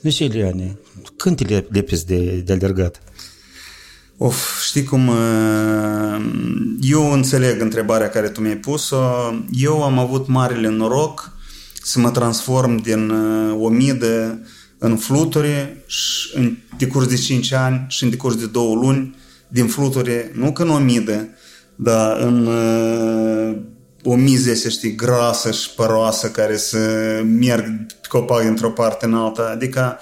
Deci, Eliane, când te lepezi de, de alergat? Of, știi cum... uh, Eu înțeleg întrebarea care tu mi-ai pus-o. Eu am avut marele noroc să mă transform din uh, omidă în fluturi și în decurs de 5 ani și în decurs de 2 luni din fluturi, nu că în omidă, dar în uh, o mize, să știi, grasă și păroasă care să merg pe copac dintr-o parte în alta. Adică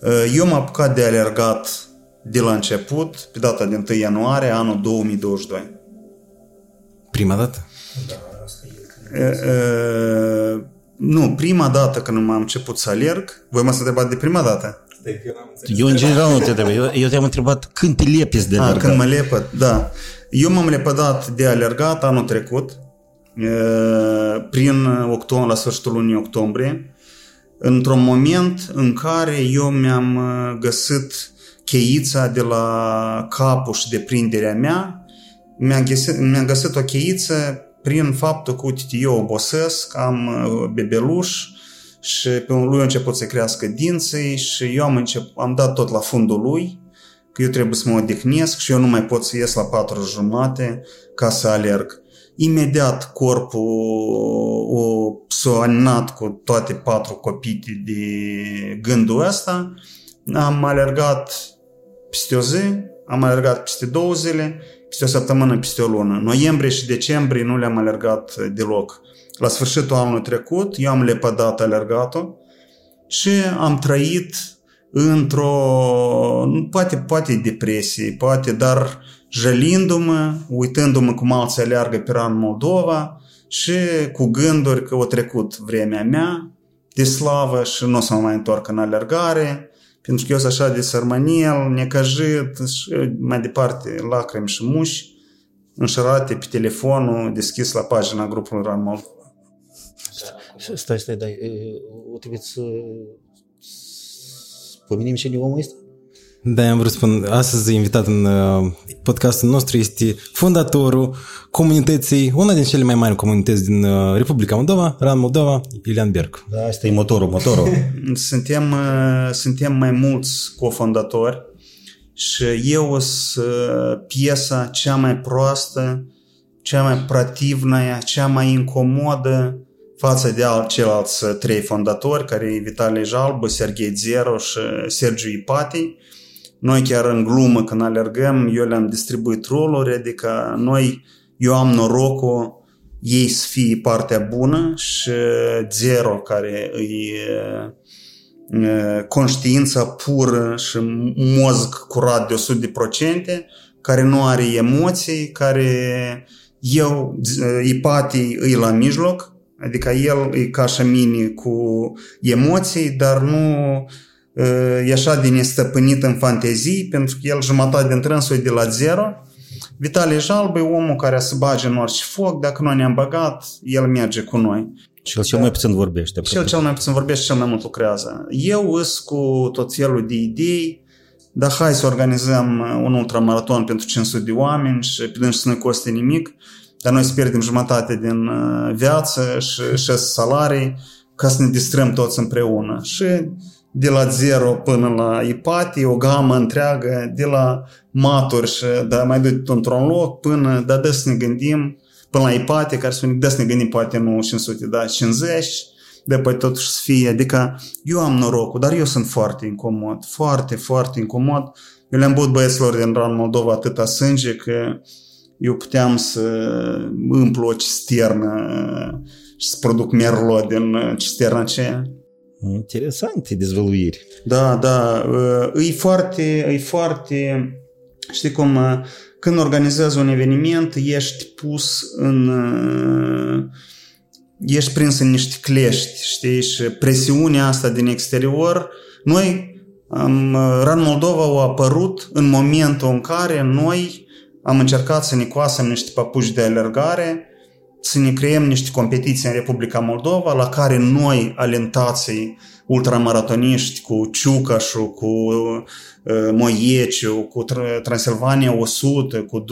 uh, eu m-am apucat de alergat de la început, pe data de 1 ianuarie, anul 2022. Prima dată? Uh, uh, nu, prima dată când m-am început să alerg, voi m-ați întrebat de prima dată? Eu, în general, nu te întreb. Eu, eu te-am întrebat când te lepezi de A, alergat. când mă lepăd, da. Eu m-am lepădat de alergat anul trecut, e, prin octombrie, la sfârșitul lunii octombrie, într-un moment în care eu mi-am uh, găsit cheița de la capul și de prinderea mea, mi-am găsit, mi-am găsit o cheiță prin faptul că, uite, eu obosesc, am uh, bebeluș și pe un lui a început să crească dinții și eu am, încep, am dat tot la fundul lui, că eu trebuie să mă odihnesc și eu nu mai pot să ies la patru jumate ca să alerg. Imediat corpul o, s-a aninat cu toate patru copii de gândul ăsta. Am alergat peste o zi, am alergat peste două zile, peste o săptămână, peste o lună. Noiembrie și decembrie nu le-am alergat deloc. La sfârșitul anului trecut, eu am lepădat alergatul și am trăit într-o, poate, poate depresie, poate, dar jălindu-mă, uitându-mă cum alții aleargă pe ran Moldova și cu gânduri că o trecut vremea mea de slavă și nu o să mă mai întorc în alergare, pentru că eu sunt așa de sărmănel, necăjit și mai departe lacrimi și muși înșărate pe telefonul deschis la pagina grupului Ran Moldova. Stai, stai, dai. e, O trebuie să să pomenim și de omul ăsta? Da, am vrut să spun, astăzi invitat în uh, podcastul nostru este fondatorul comunității, una din cele mai mari comunități din uh, Republica Moldova, Ran Moldova, Iulian Berg. Da, asta e motorul, motorul. Suntem, uh, suntem mai mulți cofondatori și eu sunt piesa cea mai proastă, cea mai prativnă, cea mai incomodă față de alt, ceilalți trei fondatori, care e Vitalie Jalbă, Serghei Zero și Sergiu Ipati. Noi chiar în glumă când alergăm, eu le-am distribuit roluri, adică noi, eu am norocul ei să fie partea bună și Zero, care e e, conștiința pură și mozg curat de 100%, care nu are emoții, care eu, Ipati, îi la mijloc, adică el e ca și mine cu emoții, dar nu e așa de nestăpânit în fantezii, pentru că el jumătate din trânsul e de la zero. Vitalie Jalbă e omul care se bage în orice foc, dacă noi ne-am băgat, el merge cu noi. Și el cel mai puțin vorbește. Și el cel mai puțin vorbește și cel mai mult lucrează. Eu îs cu tot felul de idei, dar hai să organizăm un ultramaraton pentru 500 de oameni și pe dâns să nu coste nimic, dar noi să pierdem jumătate din uh, viață și șase salarii ca să ne distrăm toți împreună. Și de la zero până la ipati, o gamă întreagă, de la maturi și da, mai duc într-un loc până, da, dă să ne gândim, până la ipati, care spune, dă să ne gândim poate nu 500, da, 50, de apoi totuși să fie, adică eu am norocul, dar eu sunt foarte incomod, foarte, foarte incomod. Eu le-am băut băieților din Ran Moldova atâta sânge că eu puteam să împlu o cisternă și să produc merlot din cisterna aceea. Interesante dezvăluiri. Da, da, e foarte, e foarte, știi cum, când organizezi un eveniment, ești pus în, ești prins în niște clești, știi, și presiunea asta din exterior, noi, Ran Moldova a apărut în momentul în care noi am încercat să ne coasem niște papuci de alergare, să ne creăm niște competiții în Republica Moldova, la care noi, alentații ultramaratoniști, cu Ciucașu, cu uh, Moieciu, cu Transilvania 100, cu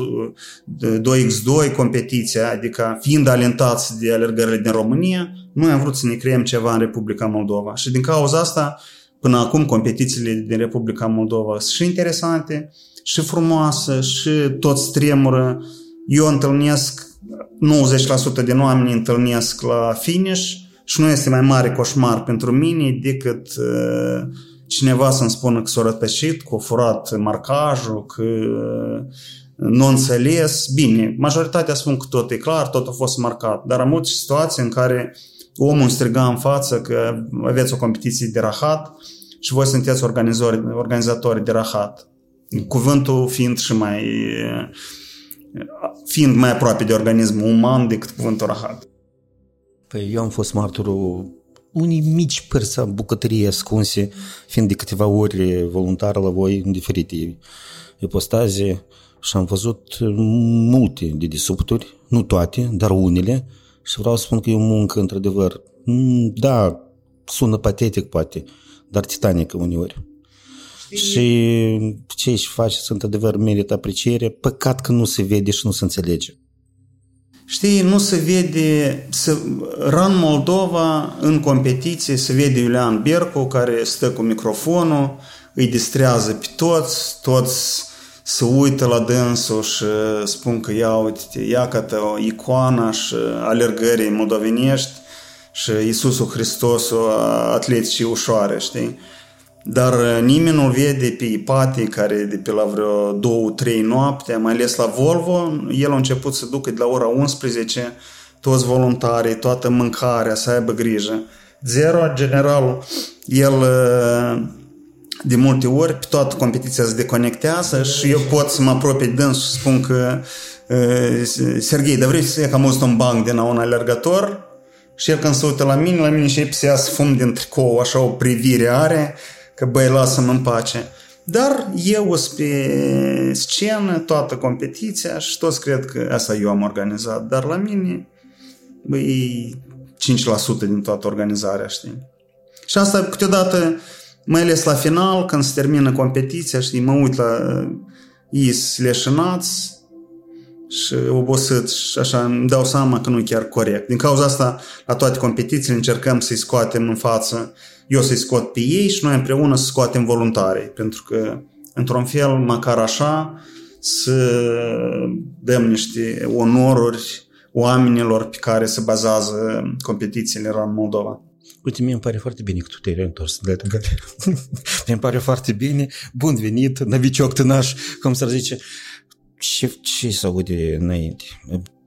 2x2 competiția, adică fiind alentați de alergările din România, noi am vrut să ne creăm ceva în Republica Moldova. Și din cauza asta până acum competițiile din Republica Moldova sunt și interesante, și frumoase, și toți tremură. Eu întâlnesc 90% din oameni întâlnesc la finish și nu este mai mare coșmar pentru mine decât uh, cineva să-mi spună că s-a rătăcit, că a furat marcajul, că uh, nu înțeles. Bine, majoritatea spun că tot e clar, tot a fost marcat, dar am avut situații în care omul striga în față că aveți o competiție de rahat și voi sunteți organizatori, organizatori de rahat. Cuvântul fiind și mai fiind mai aproape de organismul uman decât cuvântul rahat. Păi eu am fost martorul unii mici părți a bucătăriei ascunse, fiind de câteva ori voluntar la voi în diferite ipostaze și am văzut multe de disupturi, nu toate, dar unele, și vreau să spun că e o muncă, într-adevăr, da, sună patetic poate, dar titanică uneori. Și ce își face, sunt adevăr, merită apreciere. Păcat că nu se vede și nu se înțelege. Știi, nu se vede, să, RAN Moldova în competiție se vede Iulian Bercu care stă cu microfonul, îi distrează pe toți, toți se uită la dânsul și spun că ia uite, ia o icoana și alergării moldovenești și Iisusul Hristos o atleticii ușoare, știi? Dar nimeni nu vede pe Ipati care de pe la vreo două, trei noapte, mai ales la Volvo, el a început să ducă de la ora 11 toți voluntarii, toată mâncarea, să aibă grijă. Zero, general, el de multe ori pe toată competiția se deconectează și eu pot să mă apropii de dânsul și spun că Serghei, dar vrei să ia cam un banc din un alergător? Și el când se uită la mine, la mine și să ia fum din tricou, așa o privire are, că băi, lasă-mă în pace. Dar eu sunt pe scenă toată competiția și toți cred că asta eu am organizat, dar la mine băi, 5% din toată organizarea, știi? Și asta câteodată mai ales la final, când se termină competiția, știi, mă uit la ei leșinați și obosit și așa îmi dau seama că nu e chiar corect. Din cauza asta, la toate competițiile încercăm să-i scoatem în față, eu să-i scot pe ei și noi împreună să scoatem voluntarii, pentru că, într-un fel, măcar așa, să dăm niște onoruri oamenilor pe care se bazează competițiile în Moldova. Uite, mie îmi pare foarte bine că tu te-ai reîntors de la Mi pare foarte bine, bun venit, năvicioc tânaș, cum să zice. Ce, ce să aude înainte?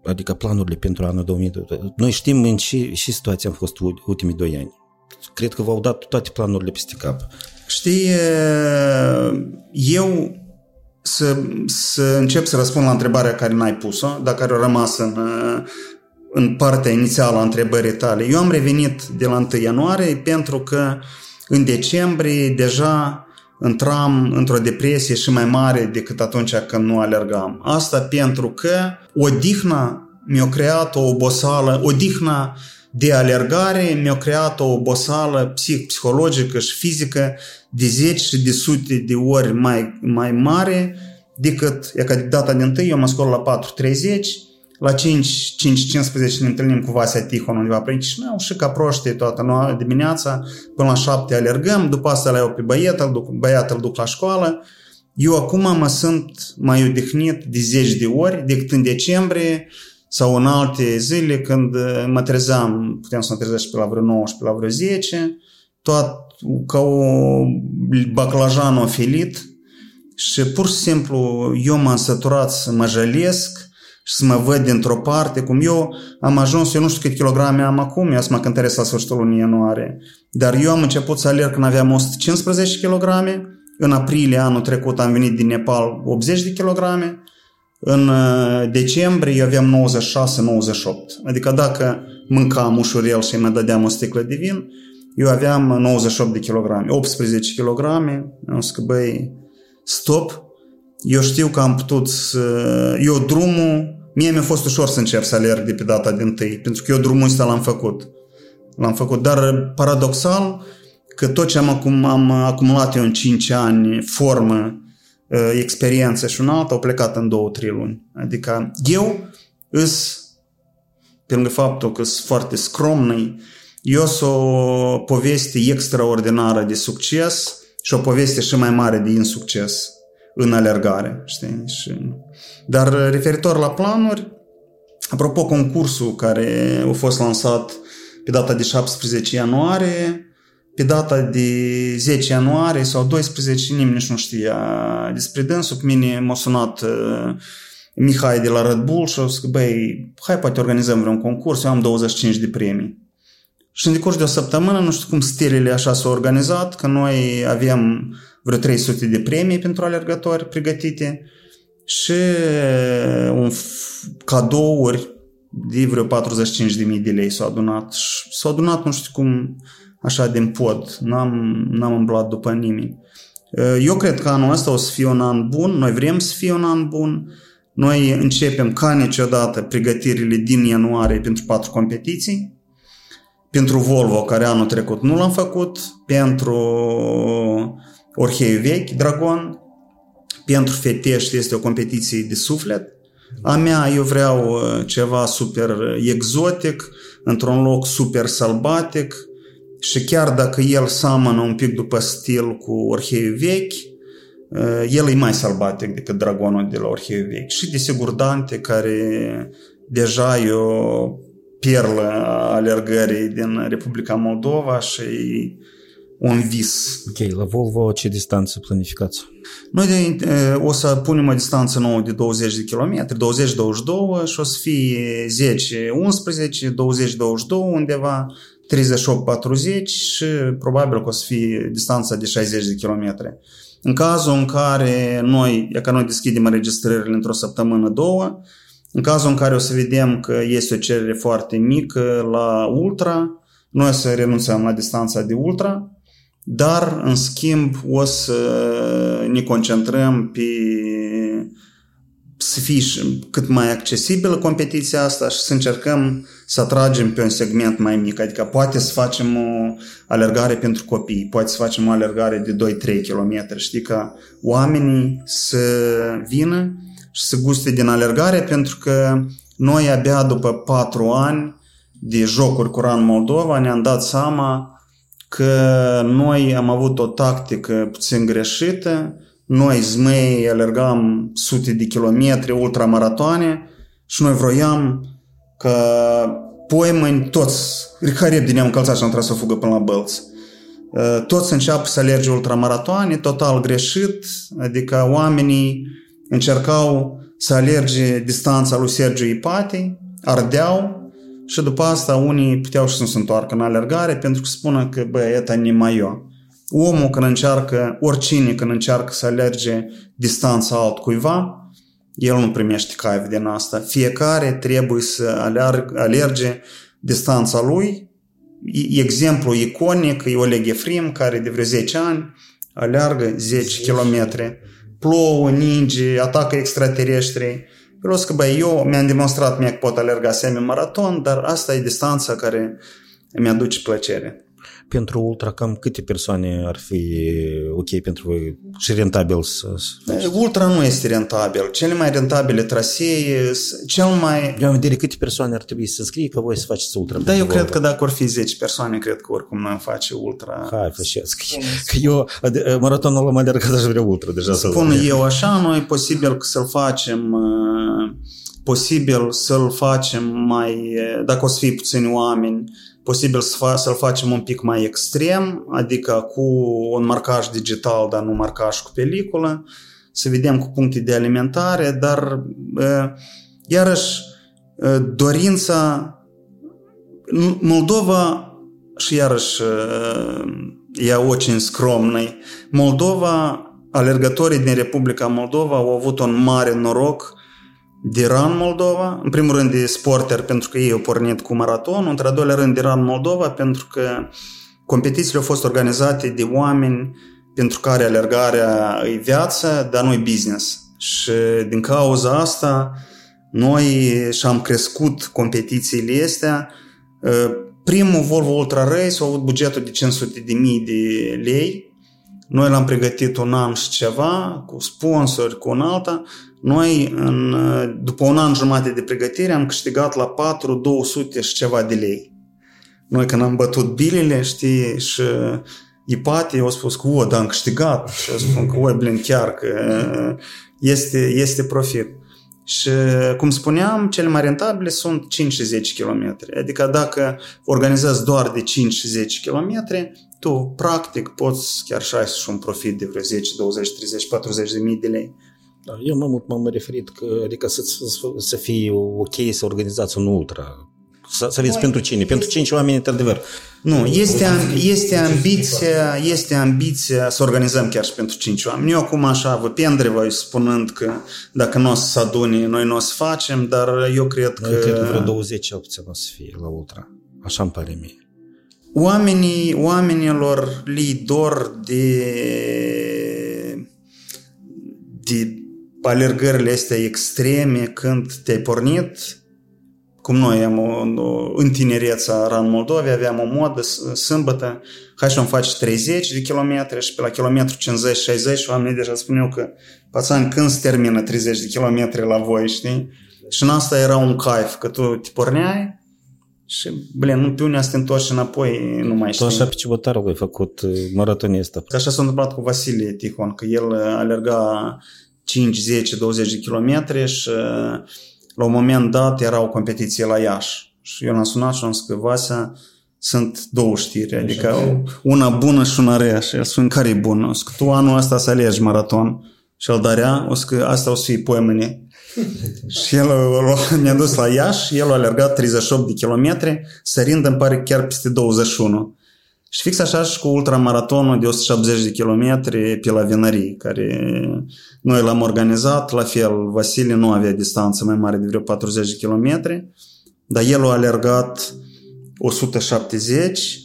Adică planurile pentru anul 2020. Noi știm în ce, ce situație am fost ultimii doi ani. Cred că v-au dat toate planurile peste cap. Știi, eu să, să încep să răspund la întrebarea care n-ai pus-o, dar care a rămas în, în partea inițială a întrebării tale. Eu am revenit de la 1 ianuarie pentru că în decembrie deja intram într-o depresie și mai mare decât atunci când nu alergam. Asta pentru că odihna mi-a creat o obosală, odihna de alergare mi-a creat o obosală psih, psihologică și fizică de 10 și de sute de ori mai, mai mare decât, e ca data din întâi, eu mă scol la 4.30, la 5, 5, 15 ne întâlnim cu Vasea Tihon undeva prin Chișinău și ca proștii toată noua dimineața până la 7 alergăm, după asta le iau pe băietul, duc, băiatul duc la școală. Eu acum mă sunt mai odihnit de 10 de ori decât în decembrie sau în alte zile când mă trezeam, puteam să mă trezesc pe la vreo 9 și pe la vreo 10, tot ca o baclajan ofilit și pur și simplu eu m-am săturat să mă jălesc și să mă văd dintr-o parte, cum eu am ajuns, eu nu știu câte kilograme am acum, eu să mă cântăresc la sfârșitul lunii ianuarie, dar eu am început să alerg când aveam 115 kg, în aprilie anul trecut am venit din Nepal 80 de kg, în uh, decembrie eu aveam 96-98, adică dacă mâncam ușurel și mai dădeam o sticlă de vin, eu aveam 98 de kilograme, 18 kg, am zis că băi, stop, eu știu că am putut să... Eu drumul... Mie mi-a fost ușor să încep să alerg de pe data din tâi, pentru că eu drumul ăsta l-am făcut. L-am făcut, dar paradoxal că tot ce am, acum, am acumulat eu în 5 ani, formă, ă, experiență și un alt, au plecat în 2-3 luni. Adică eu îs, pe lângă faptul că sunt foarte scromnăi, Eu sunt o poveste extraordinară de succes și o poveste și mai mare de insucces în alergare. Știi? Și... Dar referitor la planuri, apropo concursul care a fost lansat pe data de 17 ianuarie, pe data de 10 ianuarie sau 12, nimeni nici nu știa despre dânsul. Pe mine m-a sunat uh, Mihai de la Red Bull și a zis că, băi, hai poate organizăm vreun concurs, eu am 25 de premii. Și în decurs de o săptămână, nu știu cum stilele așa s-au organizat, că noi avem vreo 300 de premii pentru alergători pregătite și un cadouri de vreo 45.000 de lei s-au adunat. Și s-au adunat, nu știu cum, așa din pod. N-am, n-am îmblat după nimeni. Eu cred că anul ăsta o să fie un an bun, noi vrem să fie un an bun. Noi începem ca niciodată pregătirile din ianuarie pentru patru competiții. Pentru Volvo, care anul trecut nu l-am făcut, pentru Orheiu Vechi, Dragon, pentru Fetești este o competiție de suflet. A mea, eu vreau uh, ceva super exotic, într-un loc super sălbatic și chiar dacă el seamănă un pic după stil cu Orheiu Vechi, uh, el e mai sălbatic decât Dragonul de la Orheiu Vechi. Și desigur Dante, care deja e o perlă a alergării din Republica Moldova și un vis. Ok, la Volvo ce distanță planificați? Noi de, o să punem o distanță nouă de 20 de km, 20-22 și o să fie 10-11, 20-22 undeva, 38-40 și probabil că o să fie distanța de 60 de km. În cazul în care noi, e ca noi deschidem înregistrările într-o săptămână, două, în cazul în care o să vedem că este o cerere foarte mică la ultra, noi o să renunțăm la distanța de ultra, dar, în schimb, o să ne concentrăm pe să fie cât mai accesibilă competiția asta și să încercăm să atragem pe un segment mai mic. Adică poate să facem o alergare pentru copii, poate să facem o alergare de 2-3 km. Știi, ca oamenii să vină și să guste din alergare pentru că noi abia după 4 ani de jocuri cu RAN Moldova ne-am dat seama că noi am avut o tactică puțin greșită, noi zmei alergam sute de kilometri, ultramaratoane și noi vroiam că poimeni toți, ca repede ne-am încălțat și am tras să fugă până la bălți. Uh, toți înceapă să alerge ultramaratoane, total greșit, adică oamenii încercau să alerge distanța lui Sergiu Ipati, ardeau, și după asta unii puteau și să nu se întoarcă în alergare pentru că spună că, bă, eta e mai eu. Omul când încearcă, oricine când încearcă să alerge distanța altcuiva, el nu primește caiv din asta. Fiecare trebuie să alerg, alerge distanța lui. Exemplu iconic e Oleg Efrim, care de vreo 10 ani aleargă 10 km. Plouă, ninge, atacă extraterestri Vreau că, băi, eu mi-am demonstrat mie că pot alerga semi-maraton, dar asta e distanța care mi-aduce plăcere. Pentru ultra, cam câte persoane ar fi ok pentru voi și rentabil să... Ultra nu este rentabil. Cele mai rentabile trasee, cel mai... Eu am vedere câte persoane ar trebui să scrie că voi să faceți ultra. Da, eu cred că dacă ar fi 10 persoane, cred că oricum noi face ultra. Hai, faceți. Că eu maratonul am alergat aș vrea ultra deja. Spun eu așa, noi posibil să-l facem posibil să-l facem mai, dacă o să fie puțini oameni, posibil să fa- să-l facem un pic mai extrem, adică cu un marcaj digital, dar nu marcaj cu peliculă, să vedem cu puncte de alimentare, dar iarăși dorința Moldova și iarăși ea очень скромной. Moldova, alergătorii din Republica Moldova au avut un mare noroc de RAN Moldova, în primul rând de sporter pentru că ei au pornit cu maratonul, într-al doilea rând de RAN Moldova pentru că competițiile au fost organizate de oameni pentru care alergarea e viață, dar nu e business. Și din cauza asta noi și-am crescut competițiile astea. Primul Volvo Ultra Race a avut bugetul de 500 de mii de lei. Noi l-am pregătit un an și ceva, cu sponsori, cu un alta noi, în, după un an jumate de pregătire, am câștigat la 4 200 și ceva de lei. noi când am bătut bilele, știi, și Ipate au spus că, o, dar am câștigat. Și eu spun că, oi, blin, chiar că este, este profit. Și, cum spuneam, cele mai rentabile sunt 5 și 10 km. Adică dacă organizezi doar de 5 și 10 km, tu, practic, poți chiar și ai și un profit de vreo 10, 20, 30, 40 de mii de lei. Da, eu mai mult m-am referit că, adică să, să, să fie ok să organizați un ultra, să, să aveți pentru cine? Pentru cinci oameni, într-adevăr. Nu, este, este ambiția, este ambiția să organizăm chiar și pentru cinci oameni. Eu acum așa vă pendrevă spunând că dacă nu o să adune, noi nu o să facem, dar eu cred că... Eu cred că vreo 20 opții o să fie la ultra. Așa îmi pare mie. Oamenii, oamenilor li dor de, de alergările astea extreme când te-ai pornit, cum noi am o, în tinereța Ran Moldovei aveam o modă sâmbătă, hai să faci 30 de kilometri și pe la kilometru 50-60 oamenii deja spuneau că pațani când se termină 30 de kilometri la voi, știi? Și în asta era un caif, că tu te porneai și, blin, nu pe unii să te întorci înapoi, nu mai știi. Tu așa pe Cibotarul ai făcut uh, maratonista. Așa s-a întâmplat cu Vasilie Tihon, că el alerga 5, 10, 20 de kilometri și la un moment dat era o competiție la Iași. Și eu l-am sunat și am zis că Vasea sunt două știri, adică una bună și una rea. Și el spune, care e bună? O că tu anul ăsta să alegi maraton. Și el darea, o că asta o să fie poemene. și el ne-a dus la Iași, el a alergat 38 de kilometri, sărind îmi pare chiar peste 21. Și fix așa și cu ultramaratonul de 170 de kilometri pe la Vinării, care noi l-am organizat, la fel, Vasile nu avea distanță mai mare de vreo 40 de kilometri, dar el a alergat 170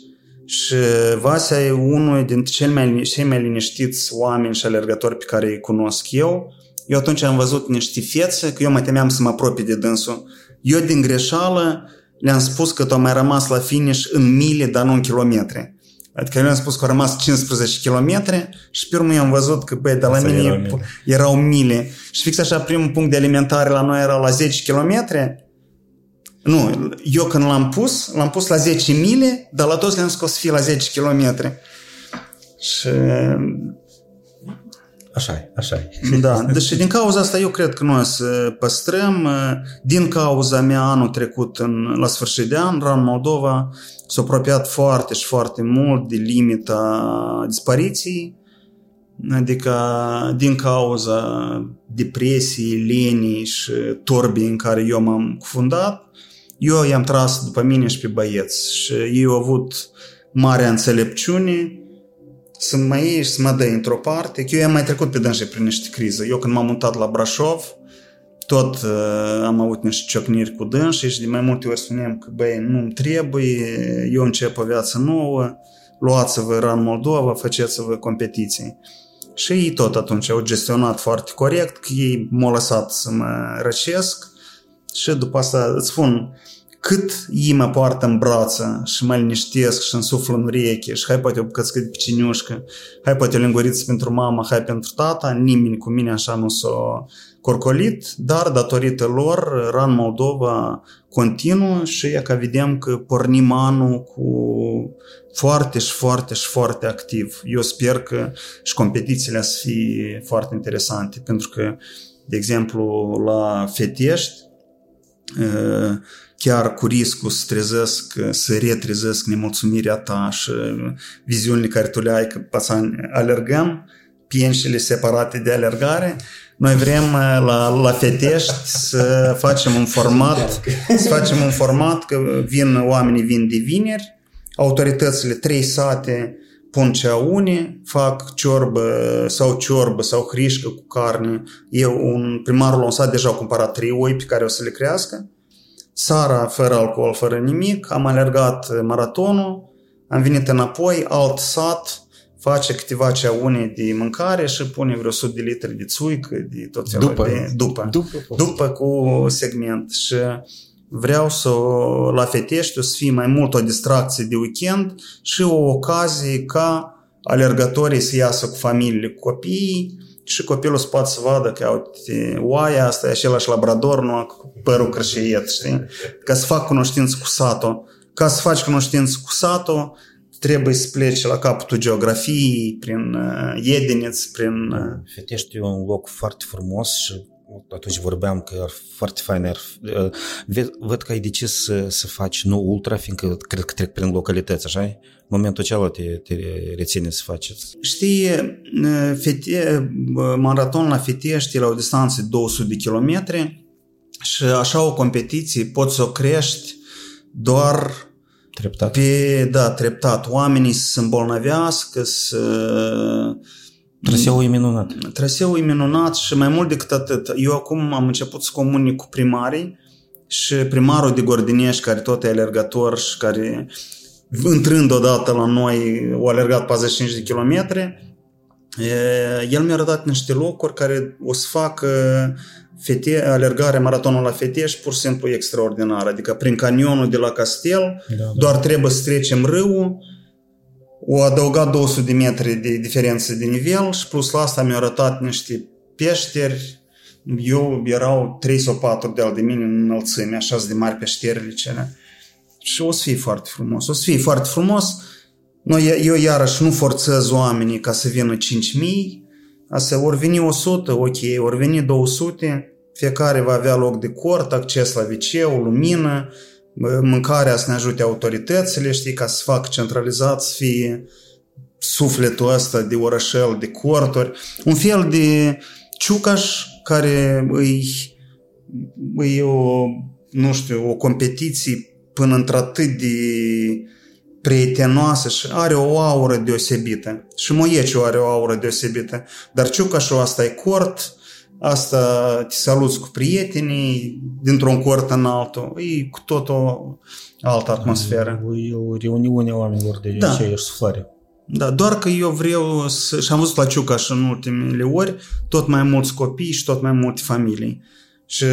și Vasea e unul dintre cei mai, cei mai liniștiți oameni și alergători pe care îi cunosc eu. Eu atunci am văzut niște fețe, că eu mă temeam să mă apropii de dânsul. Eu din greșeală le-am spus că tu mai rămas la finish în mile, dar nu în kilometri. Adică eu am spus că au rămas 15 km și pe urmă am văzut că, băi, de la mine erau mile. erau mile. Și fix așa, primul punct de alimentare la noi era la 10 km. Nu, eu când l-am pus, l-am pus la 10 mile, dar la toți le-am scos fie la 10 km. Și Așa e, așa e. Da, deci din cauza asta eu cred că noi să păstrăm. Din cauza mea anul trecut, în, la sfârșit de an, RAN Moldova s-a apropiat foarte și foarte mult de limita dispariției, adică din cauza depresiei, lenii și torbii în care eu m-am cufundat, eu i-am tras după mine și pe băieți și ei au avut marea înțelepciune să mă iei și să mă dai într-o parte. Eu am mai trecut pe dânșe prin niște crize. Eu când m-am mutat la Brașov, tot uh, am avut niște ciocniri cu dânșe și de mai multe ori spuneam că băi, nu-mi trebuie, eu încep o viață nouă, luați-vă în Moldova, faceți-vă competiții. Și ei tot atunci au gestionat foarte corect, că ei m-au lăsat să mă răcesc și după asta îți spun, cât ei mă poartă în brață și mă liniștesc și însuflă în ureche și hai poate o bucățică de picinușcă, hai poate o linguriță pentru mama, hai pentru tata, nimeni cu mine așa nu s-a corcolit, dar datorită lor, RAN Moldova continuă și e ca vedem că pornim anul cu foarte și foarte și foarte activ. Eu sper că și competițiile să fie foarte interesante, pentru că, de exemplu, la Fetești, chiar cu riscul să trezesc, să retrezesc nemulțumirea ta și viziunile care tu le ai că pasani alergăm, penșele separate de alergare, noi vrem uh, la, la Fetești să facem un format, să facem un format că vin oamenii vin de vineri, autoritățile trei sate pun ceaune, fac ciorbă sau ciorbă sau hrișcă cu carne. Eu, un primarul un sat deja a cumpărat trei oi pe care o să le crească Sara, fără alcool, fără nimic, am alergat maratonul, am venit înapoi, alt sat, face câteva ceaune de mâncare și pune vreo 100 de litri de țuică, de tot felul după. de... După. După, după cu segment. Și vreau să la Fetești o să fie mai mult o distracție de weekend și o ocazie ca alergătorii să iasă cu familiile, cu copiii, și copilul să poată să vadă că uite, oaia asta e același labrador, nu cu părul crășeiet, știi? Ca să fac cunoștință cu satul. ca să faci cunoștință cu satul, trebuie să pleci la capătul geografiei, prin uh, Iediniț, prin... Uh, Fetești e un loc foarte frumos și atunci vorbeam că ar foarte fain ar, uh, ved, văd că ai decis să, să faci nu ultra, fiindcă cred că trec prin localități, așa În momentul acela te, te reține să faci. Știi, uh, fete, uh, maraton la Fetești la o distanță de 200 de kilometri și așa o competiție poți să o crești doar Treptat. pe, da, treptat. Oamenii să se îmbolnăvească, să Traseul e minunat. Traseul e minunat și mai mult decât atât. Eu acum am început să comunic cu primarii și primarul de Gordinești, care tot e alergător și care intrând odată la noi, o alergat 45 de kilometri, el mi-a arătat niște locuri care o să facă fete, alergare maratonul la Feteș pur și simplu extraordinar. Adică prin canionul de la Castel, da, da. doar trebuie să trecem râul, o adăugat 200 de metri de diferență de nivel și plus la asta mi-au arătat niște peșteri eu erau 3 sau 4 de al de mine în înălțime, așa de mari peșterile cele. Și o să fie foarte frumos. O să fie foarte frumos. Noi, eu iarăși nu forțez oamenii ca să vină 5.000, Asta ori veni 100, ok, ori veni 200, fiecare va avea loc de cort, acces la wc lumină, mâncarea să ne ajute autoritățile, știi, ca să fac centralizat, să fie sufletul ăsta de orășel, de corturi, un fel de ciucaș care îi, îi o, nu știu, o competiție până într-atât de prietenoasă și are o aură deosebită. Și Moieciu are o aură deosebită. Dar ciucașul asta e cort, asta te saluți cu prietenii, dintr-un cort în altul. E cu tot o altă atmosferă. E o reuniune a oamenilor de da. aceeași suflare. Da, doar că eu vreau să... Și am văzut la Ciucaș în ultimele ori tot mai mulți copii și tot mai multe familii. Și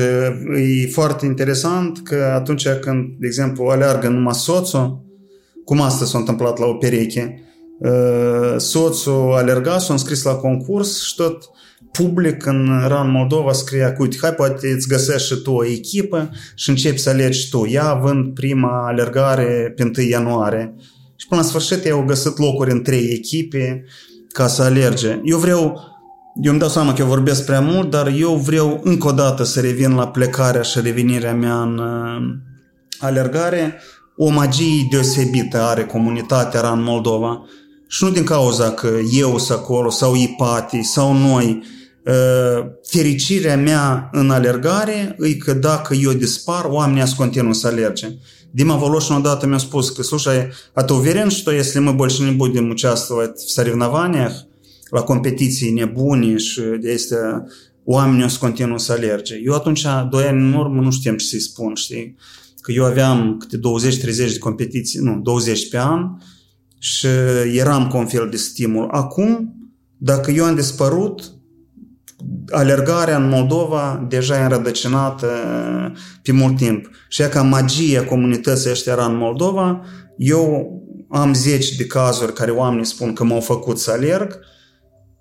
e foarte interesant că atunci când, de exemplu, aleargă numai soțul, cum asta s-a întâmplat la o pereche, soțul alerga, s-a înscris la concurs și tot public în RAN Moldova scria că uite, hai poate îți găsești și tu o echipă și începi să alegi tu. Ea având prima alergare pe 1 ianuarie. Și până la sfârșit ei au găsit locuri în trei echipe ca să alerge. Eu vreau, eu îmi dau seama că eu vorbesc prea mult, dar eu vreau încă o dată să revin la plecarea și revenirea mea în uh, alergare. O magie deosebită are comunitatea RAN Moldova și nu din cauza că eu sunt acolo sau Ipati sau noi, Ă, fericirea mea în alergare e că dacă eu dispar, oamenii să continuă să alerge. Дима Волошин одată mi-a spus că, слушай, а ты уверен, что если мы больше не будем участвовать в соревнованиях, la competiții nebune și de astea, oamenii o să continuă să alerge. Eu atunci, doi ani în urmă, nu știam ce să-i spun, știi? Că eu aveam câte 20-30 de competiții, nu, 20 pe an și eram cu un fel de stimul. Acum, dacă eu am dispărut, alergarea în Moldova deja e înrădăcinată pe mult timp. Și ca magia comunității ăștia era în Moldova, eu am zeci de cazuri care oamenii spun că m-au făcut să alerg.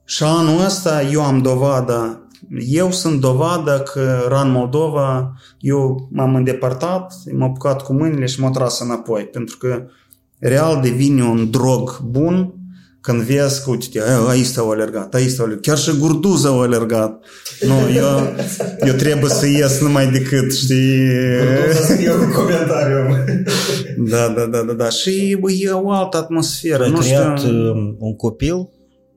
Și anul ăsta eu am dovadă eu sunt dovadă că RAN Moldova, eu m-am îndepărtat, m-am apucat cu mâinile și m-am tras înapoi, pentru că real devine un drog bun când vezi că, uite, aici au alergat, aici au alergat, chiar și Gurduza au alergat. Nu, eu, eu trebuie să ies numai decât, știi... Gurduza scrie în comentariu. Da, da, da, da, da. Și bă, e o altă atmosferă. Ai nu creat știu... um, un copil,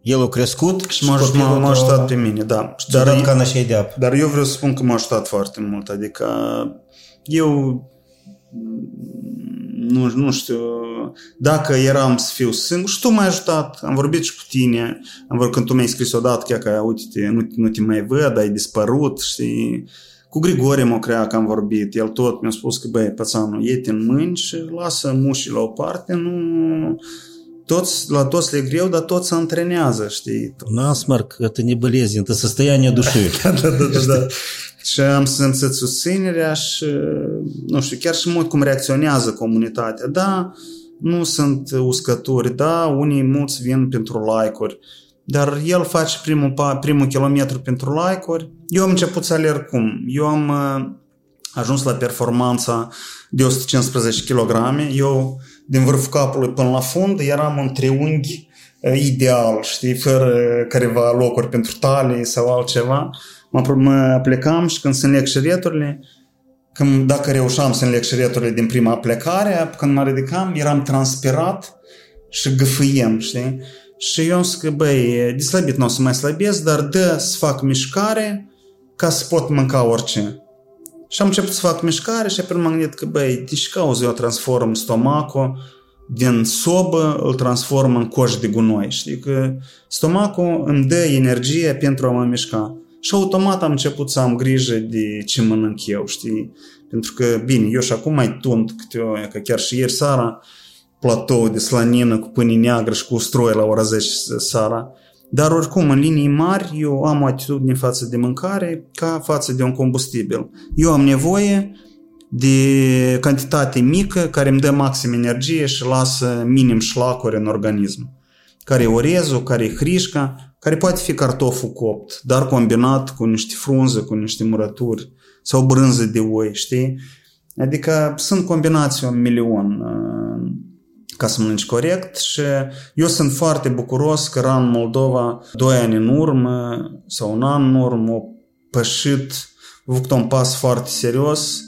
el a crescut și m-a, m-a, m-a ajutat pe mine, da. Dar, dat ca de apă. dar eu vreau să spun că m-a ajutat foarte mult. Adică eu nu, nu știu, dacă eram să fiu singur, și tu m-ai ajutat, am vorbit și cu tine, am vorbit când tu mi-ai scris odată chiar că, uite, nu, nu te mai văd, ai dispărut, și Cu Grigore mă crea că am vorbit, el tot mi-a spus că, băi, pățanul, iei în mâini și lasă mușii la o parte, nu... Toți, la toți le greu, dar toți se antrenează, știi? Насморк – это не болезнь, это состояние души. da, da, da, da. și am simțit susținerea și, nu știu, chiar și mult cum reacționează comunitatea. Da, nu sunt uscături, da, unii mulți vin pentru like-uri, dar el face primul, primul kilometru pentru like-uri. Eu am început să alerg cum? Eu am ajuns la performanța de 115 kg. Eu, din vârful capului până la fund, eram un triunghi uh, ideal, știi, fără careva locuri pentru talii sau altceva. Mă, mă plecam și când sunt leg șireturile, când, dacă reușeam să înleg șireturile din prima plecare, când mă ridicam, eram transpirat și gâfâiem, știi? Și eu am zis că, băi, de slăbit nu o să mai slăbesc, dar dă să fac mișcare ca să pot mânca orice. Și am început să fac mișcare și apoi m-am gândit că, băi, de ce cauză eu transform stomacul din sobă, îl transform în coș de gunoi. Știi că stomacul îmi dă energie pentru a mă mișca. Și automat am început să am grijă de ce mănânc eu, știi? Pentru că, bine, eu și acum mai tund câte o, că chiar și ieri seara, platou de slanină cu pâine neagră și cu usturoi la ora 10 seara. Dar oricum, în linii mari, eu am o atitudine față de mâncare ca față de un combustibil. Eu am nevoie de cantitate mică care îmi dă maxim energie și lasă minim șlacuri în organism. Care e orezul, care e hrișca, care poate fi cartoful copt, dar combinat cu niște frunze, cu niște murături sau brânză de oi, știi? Adică sunt combinații un milion ca să mănânci corect și eu sunt foarte bucuros că RAN Moldova, doi ani în urmă sau un an în urmă, a pășit, a făcut un pas foarte serios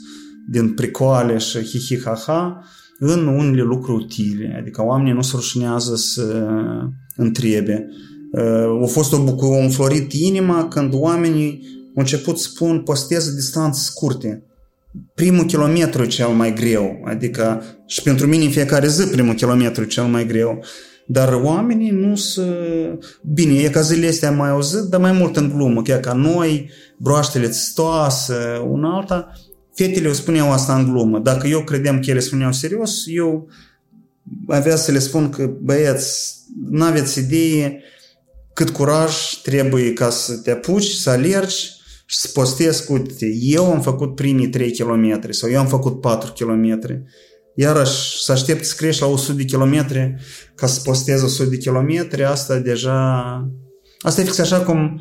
din pricoale și hi-hi-ha-ha în unele lucruri utile, adică oamenii nu se rușinează să întrebe. A fost o bucurie, a înflorit inima când oamenii au început să spun postez distanțe scurte. Primul kilometru cel mai greu, adică și pentru mine în fiecare zi primul kilometru cel mai greu, dar oamenii nu se... Bine, e ca zilele astea mai auzit, dar mai mult în glumă, chiar ca noi, broaștele țitoase, una alta, fetele o spuneau asta în glumă. Dacă eu credeam că ele spuneau serios, eu avea să le spun că, băieți, n-aveți idee cât curaj trebuie ca să te apuci, să alergi, și să postez, uite, eu am făcut primii 3 km sau eu am făcut 4 km. Iarăși, să aștept să crești la 100 de km ca să postez 100 de km, asta deja... Asta e fix așa cum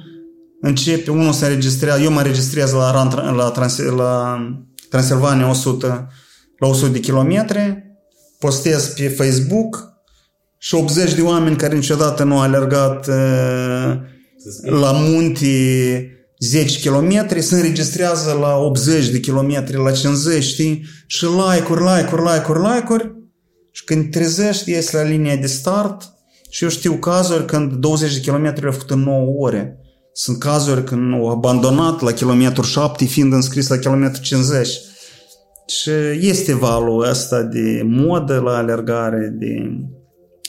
începe, unul se înregistrează, eu mă înregistrez la, la, la, Trans, la Transilvania 100, la 100 de km, postez pe Facebook și 80 de oameni care niciodată nu au alergat uh, la munte 10 km, se înregistrează la 80 de km, la 50, știi? Și like-uri, like-uri, like-uri, like-uri. Și când trezești, ies la linia de start și eu știu cazuri când 20 de km le-au făcut în 9 ore. Sunt cazuri când au abandonat la kilometru 7 fiind înscris la kilometru 50. Și este valul ăsta de modă la alergare, de...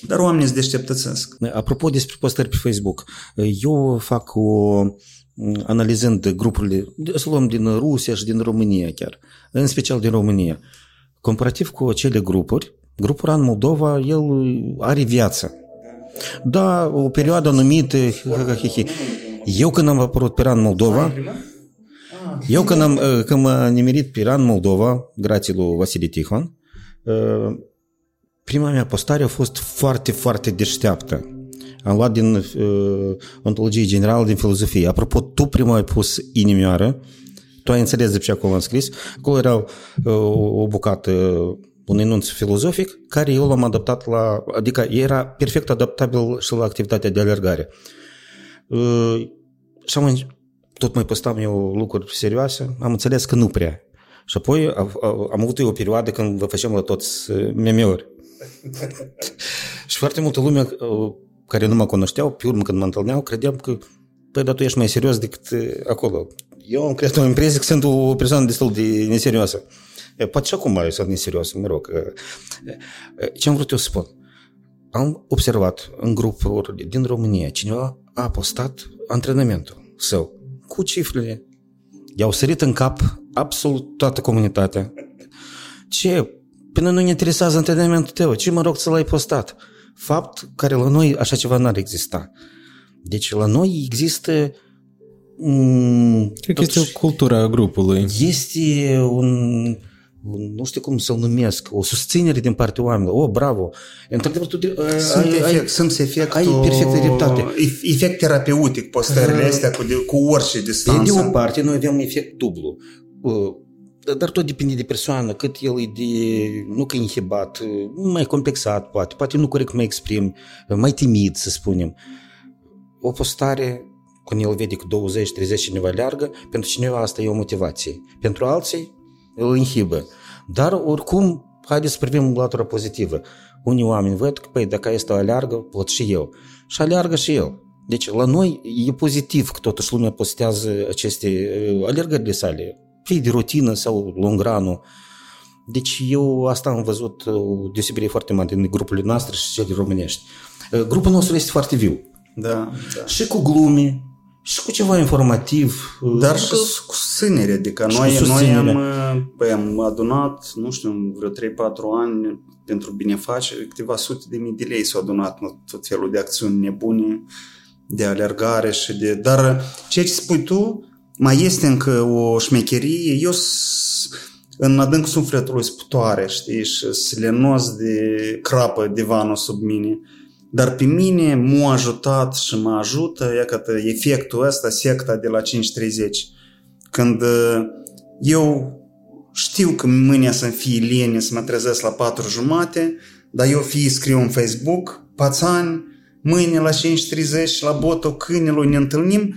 dar oamenii se deșteptățesc. Apropo despre postări pe Facebook, eu fac o analizând grupurile, să luăm din Rusia și din România chiar, în special din România, comparativ cu acele grupuri, grupul RAN Moldova, el are viață. Da, o perioadă anumită, eu când am apărut pe RAN Moldova, eu când am, când m-am nimerit pe RAN Moldova, grație lui Vasile Tihon, prima mea postare a fost foarte, foarte deșteaptă am luat din uh, ontologie generală din filozofie. Apropo, tu prima ai pus inimioară, tu ai înțeles de ce acolo am scris. Acolo era uh, o bucată, un enunț filozofic, care eu l-am adaptat la, adică era perfect adaptabil și la activitatea de alergare. Uh, și am, tot mai postam eu lucruri serioase, am înțeles că nu prea. Și apoi am avut o perioadă când vă facem la toți uh, meme-uri. Și foarte multă lume uh, care nu mă cunoșteau, pe urmă când mă întâlneau, credeam că, păi, dar tu ești mai serios decât acolo. Eu am creat o impresie că sunt o persoană destul de neserioasă. Poate și acum mai sunt neserios, mă rog. Ce am vrut eu să spun? Am observat în grupuri din România, cineva a postat antrenamentul său cu cifrele. I-au sărit în cap absolut toată comunitatea. Ce? Până nu ne interesează antrenamentul tău. Ce mă rog să l-ai postat? fapt care la noi așa ceva n-ar exista. Deci la noi există Cred că este o cultură a grupului. Este un, nu știu cum să-l numesc, o susținere din partea oamenilor. Oh, bravo! Într-adevăr, tu sunt, ai, efect, ai, sunt efect ai perfectă dreptate. Efect terapeutic postările astea cu, de, cu orice distanță. Pe de o parte, noi avem efect dublu. Dar- Dar tot depinde de persoană, cât el e de, nu că inhibat, mai complexat poate, poate nu corect mai exprim, mai timid să spunem. O postare, când el vede că 20-30 cineva leargă, pentru cineva asta e o motivație. Pentru alții îl inhibă. Dar oricum, haideți să privim latura pozitivă. Unii oameni văd că, păi, dacă este aleargă, pot și eu. Și aleargă și el. Deci, la noi e pozitiv că totuși lumea postează aceste uh, alergările sale, fie de rutină sau longranul. Deci eu asta am văzut uh, o deosebire foarte mare din grupurile noastre și cele românești. Uh, Grupul nostru este foarte viu. Da, da. Și cu glume, și cu ceva informativ. uh, Dar și cu susținere, adică Și noi, cu noi susținere. am, uh, păi, am adunat, nu știu, în vreo 3-4 ani pentru binefacere, câteva sute de mii de lei s-au adunat în tot felul de acțiuni nebune, de alergare și de... Dar ceea ce spui tu, mai este încă o șmecherie. Eu s- în adânc sufletului sputoare, știi, și silenos de crapă divanul sub mine. Dar pe mine m-a ajutat și mă ajută, iată, efectul ăsta, secta de la 5.30. Când uh, eu știu că mâine să-mi fie lene să mă trezesc la 4 jumate, dar eu fie scriu în Facebook, pațani, mâine la 5.30 la botul câinelui ne întâlnim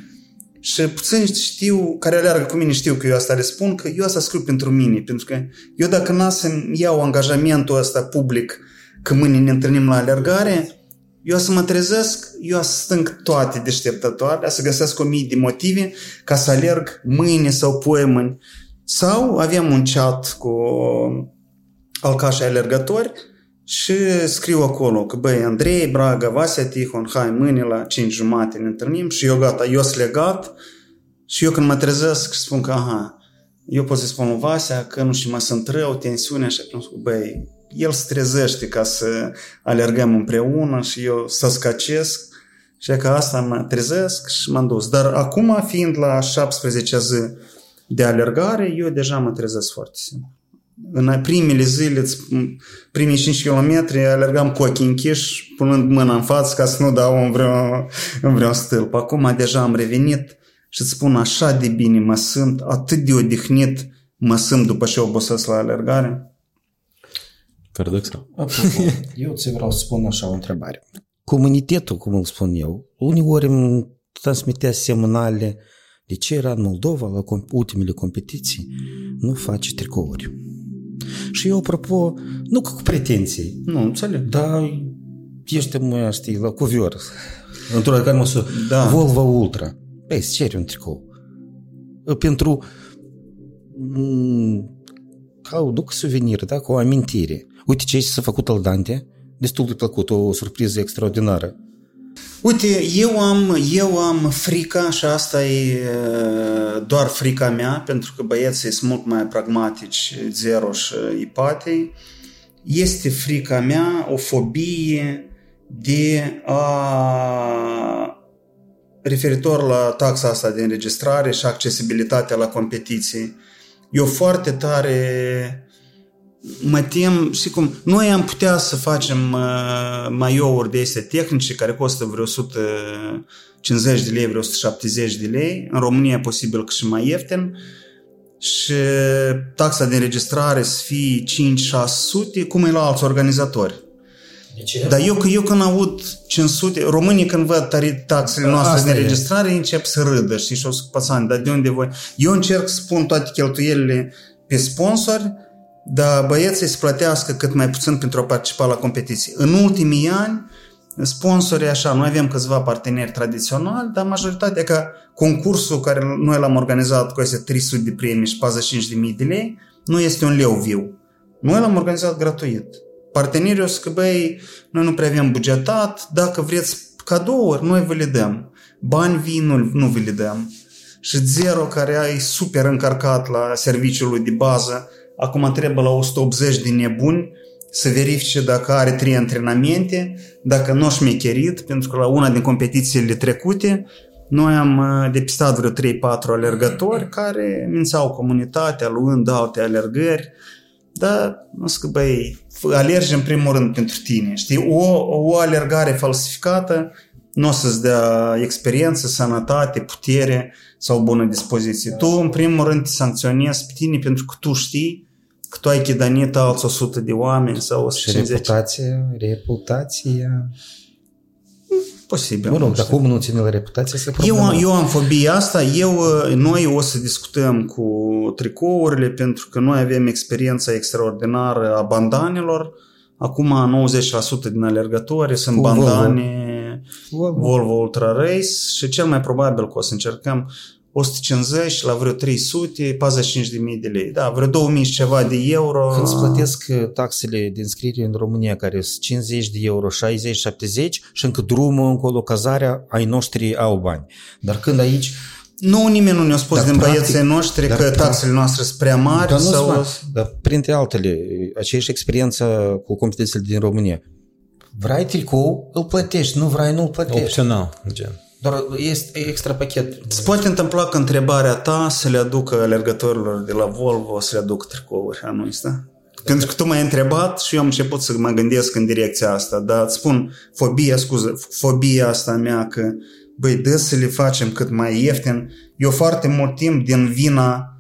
și puțin știu, care aleargă cu mine știu că eu asta le spun, că eu asta scriu pentru mine, pentru că eu dacă n să iau angajamentul ăsta public că mâine ne întâlnim la alergare, eu o să mă trezesc, eu o să stâng toate deșteptătoare, o să găsesc o mie de motive ca să alerg mâine sau poimâni. Sau aveam un chat cu alcași alergători și scriu acolo că băi, Andrei, Braga, Vasia Tihon, hai mâine la 5 jumate ne întâlnim și eu gata, eu sunt legat și eu când mă trezesc spun că aha, eu pot să spun lui Vasia că nu știu, mă sunt rău, tensiune și atunci spun, băi, el se trezește ca să alergăm împreună și eu să scacesc și că asta mă trezesc și m-am dus. Dar acum, fiind la 17 zi de alergare, eu deja mă trezesc foarte simplu. În primele zile, primii 5 km, alergam cu ochii închiși, punând mâna în față ca să nu dau în vreun, în vreun stâlp. Acum deja am revenit și îți spun așa de bine mă simt, atât de odihnit mă simt după ce obosesc la alergare. Paradoxal. Apropo, eu ți vreau să spun așa o întrebare. Comunitetul, cum îl spun eu, uneori îmi transmitea semnale de ce era în Moldova la com- ultimele competiții nu face tricouri. Și eu, apropo, nu cu pretenții, Nu, înțeleg. dar ești mă, știi, la cuvior, într-o care măsură, Da. Volvo Ultra. Păi, îți ceri un tricou. Pentru m, ca o duc suvenir, da? cu o amintire. Uite ce s-a făcut al Dante, destul de plăcut, o surpriză extraordinară. Uite, eu am, eu am frica și asta e uh, doar frica mea, pentru că băieții sunt mult mai pragmatici, Zero și Ipatei. Este frica mea, o fobie de a referitor la taxa asta de înregistrare și accesibilitatea la competiții. Eu foarte tare mă tem, și cum, noi am putea să facem uh, maiouri de astea tehnice care costă vreo 150 de lei, vreo 170 de lei. În România e posibil că și mai ieftin. Și taxa de înregistrare să fie 5-600, cum e la alți organizatori. Dar eu, eu când aud 500, românii când văd tari, taxele noastre Asta de e. înregistrare încep să râdă, știi, și o să păsani, dar de unde voi? Eu încerc să pun toate cheltuielile pe sponsori, dar băieții să plătească cât mai puțin pentru a participa la competiții. În ultimii ani, sponsorii așa, noi avem câțiva parteneri tradiționali, dar majoritatea, ca concursul care noi l-am organizat cu aceste 300 de premii și 45.000 de lei, nu este un leu viu. Noi l-am organizat gratuit. Partenerii o să că, băi, noi nu prea avem bugetat, dacă vreți cadouri, noi vă le dăm. Bani vii, nu, nu vi le dăm. Și Zero, care e super încărcat la serviciul lui de bază, acum trebuie la 180 de nebuni să verifice dacă are trei antrenamente, dacă nu șmecherit, pentru că la una din competițiile trecute noi am uh, depistat vreo 3-4 alergători care mințeau comunitatea luând alte alergări, dar nu știu că, băi, alergi în primul rând pentru tine, știi? O, o alergare falsificată nu o să-ți dea experiență, sănătate, putere sau bună dispoziție. Tu, în primul rând, te sancționezi pe tine pentru că tu știi că tu ai chidanit alți 100 de oameni sau Și 150. reputație, reputația... Posibil. Mă rog, nu dar știu. cum nu ține la reputație, se Eu, am- eu am fobia asta, eu, noi o să discutăm cu tricourile pentru că noi avem experiența extraordinară a bandanelor. Acum 90% din alergători sunt Cu Volvo. bandane Volvo. Volvo Ultra Race și cel mai probabil că o să încercăm 150 la vreo 300, 45 de mii de lei. Da, vreo 2000 și ceva de euro. Când îți plătesc uh, taxele de înscriere în România, care sunt 50 de euro, 60, 70 și încă drumul încolo, cazarea, ai noștri au bani. Dar când aici, Nu, nimeni nu ne-a spus Dar din practic- băieții noștri dar că practic- taxele noastre sunt prea mari dar, nu sau... sau... dar printre altele, aceeași experiență cu competițiile din România. Vrei tricou, îl plătești, nu vrei, nu îl plătești. Opțional, gen. Doar este extra pachet. Îți poate întâmpla că întrebarea ta să le aducă alergătorilor de la Volvo să le aducă tricouri anul ăsta? Pentru că tu m-ai întrebat și eu am început să mă gândesc în direcția asta, dar îți spun, fobia, scuză, fobia asta mea că, băi, dă să le facem cât mai ieftin. Eu foarte mult timp din vina,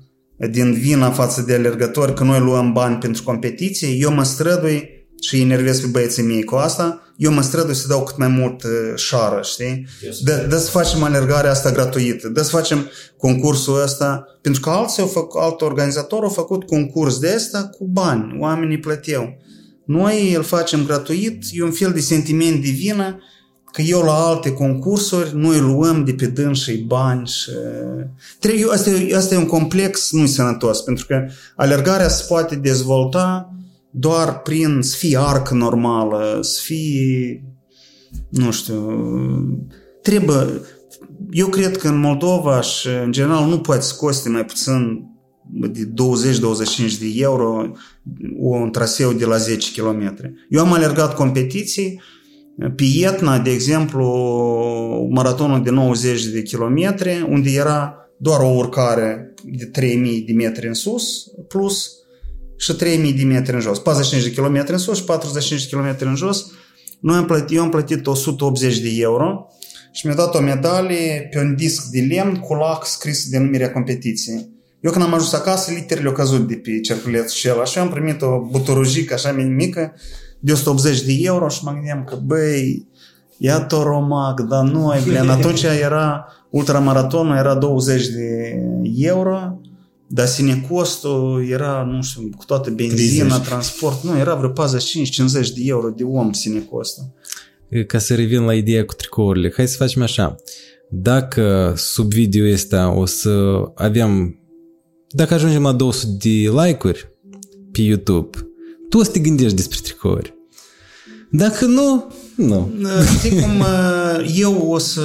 din vina față de alergători că noi luăm bani pentru competiție, eu mă strădui și îi enervez pe băieții mei cu asta, eu mă strădui să dau cât mai mult uh, șară, știi? Dă, dă să facem alergarea asta gratuită, dă să facem concursul ăsta, pentru că alții au făcut, alt organizator au făcut concurs de asta cu bani, oamenii plăteau. Noi îl facem gratuit, e un fel de sentiment de vină că eu la alte concursuri noi luăm de pe dânsii bani și... Trebuie, asta, e, asta e un complex nu sănătos, pentru că alergarea se poate dezvolta doar prin să fie arc normală, să fie, nu știu, trebuie, eu cred că în Moldova și în general nu poate să coste mai puțin de 20-25 de euro un traseu de la 10 km. Eu am alergat competiții pe Etna, de exemplu, maratonul de 90 de kilometri, unde era doar o urcare de 3000 de metri în sus, plus și 3000 de metri în jos. 45 de kilometri în sus și 45 de kilometri în jos. Noi am plătit, eu am plătit 180 de euro și mi-a dat o medalie pe un disc de lemn cu lac scris denumirea competiției. Eu când am ajuns acasă, literele au căzut de pe cerculețul și el. Așa am primit o buturujică așa mică de 180 de euro și mă gândeam că, băi, ia Toromac, dar nu ai, blen. Atunci era, ultramaratonul era 20 de euro, dar sine costul era, nu știu, cu toată benzina, 30. transport, nu, era vreo 45-50 de euro de om sine costul. Ca să revin la ideea cu tricourile, hai să facem așa. Dacă sub video ăsta o să avem, dacă ajungem la 200 de like-uri pe YouTube, tu o să te gândești despre tricouri. Dacă nu, nu. Știi cum uh, eu o să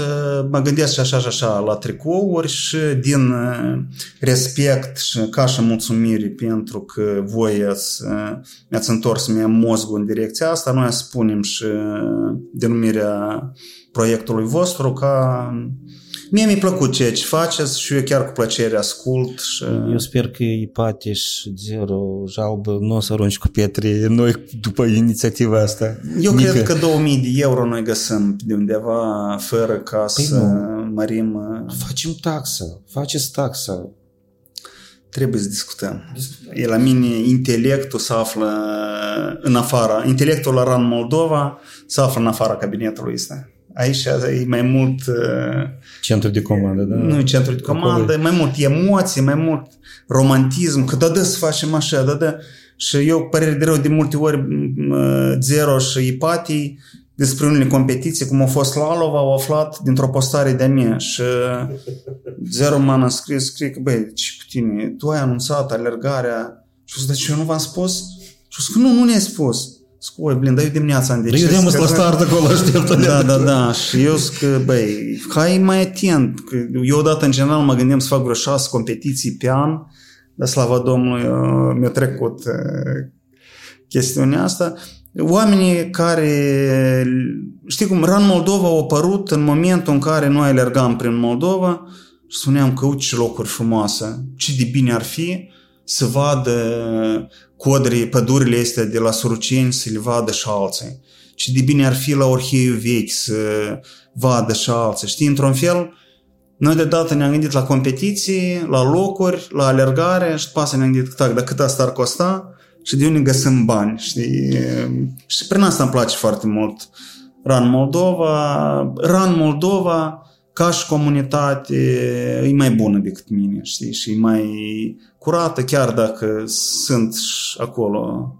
mă gândesc și așa și așa la tricouri și din uh, respect și ca și mulțumire pentru că voi ați, uh, mi-ați întors mie mozgul în direcția asta, noi spunem și denumirea proiectului vostru ca Mie mi-a plăcut ceea ce faceți și eu chiar cu plăcere ascult și... Eu sper că Ipate și Zero Jalbă nu o să arunci cu pietre noi după inițiativa asta. Eu Mică. cred că 2000 de euro noi găsim de undeva fără ca Păi să nu. mărim... uh, Facem taxă, faceți taxă. Trebuie să discutăm. E la mine intelectul se află în afara. Intelectul la RAN Moldova se află în afara cabinetului ăsta. Aici e mai mult uh, Centru de comandă, da? nu e centru de comandă, mai mult emoții, mai mult romantism, că da, da, să facem așa, da, da. Și eu, cu părere de rău, de multe ori m- Zero și Ipatii despre unele competiții, cum a fost la Alova, au aflat dintr-o postare de-a mea și Zero m-a scris, scrie că, băi, ce cu tine, tu ai anunțat alergarea și eu zic, dar ce, eu nu v-am spus? Și eu zic, nu, nu ne-ai spus. Zic, oi, blin, dar eu dimineața am decis. Eu de că- la start acolo aștept da, da, da. Și eu zic că, băi, hai mai atent. Că eu odată, în general, mă gândeam să fac vreo șase competiții pe an, dar slavă Domnului uh, mi-a trecut uh, chestiunea asta. Oamenii care, știi cum, RAN Moldova au apărut în momentul în care noi alergam prin Moldova și spuneam că uite ce locuri frumoase, ce de bine ar fi să vadă codrii, pădurile astea de la Suruceni, să le vadă și alții ce de bine ar fi la orheiul vechi să vadă și alții. Știi, într-un fel, noi de dată ne-am gândit la competiții, la locuri, la alergare și după asta ne-am gândit, tac, dar cât asta ar costa și de unde găsim bani, știi? Și prin asta îmi place foarte mult Ran Moldova. Ran Moldova, ca și comunitate, e mai bună decât mine, știi? Și e mai curată, chiar dacă sunt acolo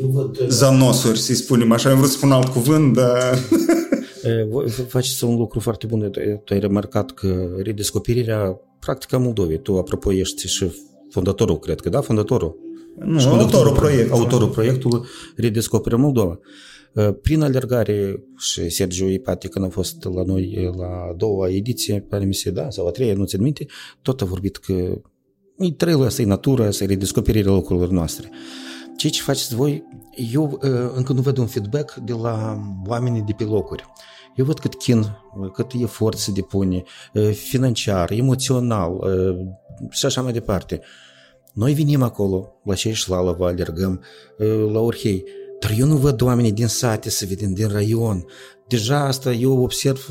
Eu văd... zanosuri, să-i spunem așa. Am vrut să spun alt cuvânt, dar... Voi faceți un lucru foarte bun. Tu ai remarcat că redescoperirea practică a Moldovei. Tu, apropo, ești și fondatorul, cred că, da? Fondatorul. Nu, autorul proiectului. Autorul proiectului Redescoperă Moldova. Prin alergare și Sergiu Ipate, când a fost la noi la a doua ediție, pe emisie, da, sau a treia, nu țin minte, tot a vorbit că e trăiul ăsta, e natura, să e redescoperirea locurilor noastre. Ceea ce faceți voi, eu încă nu văd un feedback de la oamenii de pe locuri. Eu văd cât chin, cât efort se depune, financiar, emoțional și așa mai departe. Noi venim acolo, la Ceșlalova, alergăm, la Orhei, dar eu nu văd oamenii din sate să vedem, din raion. Deja asta eu observ,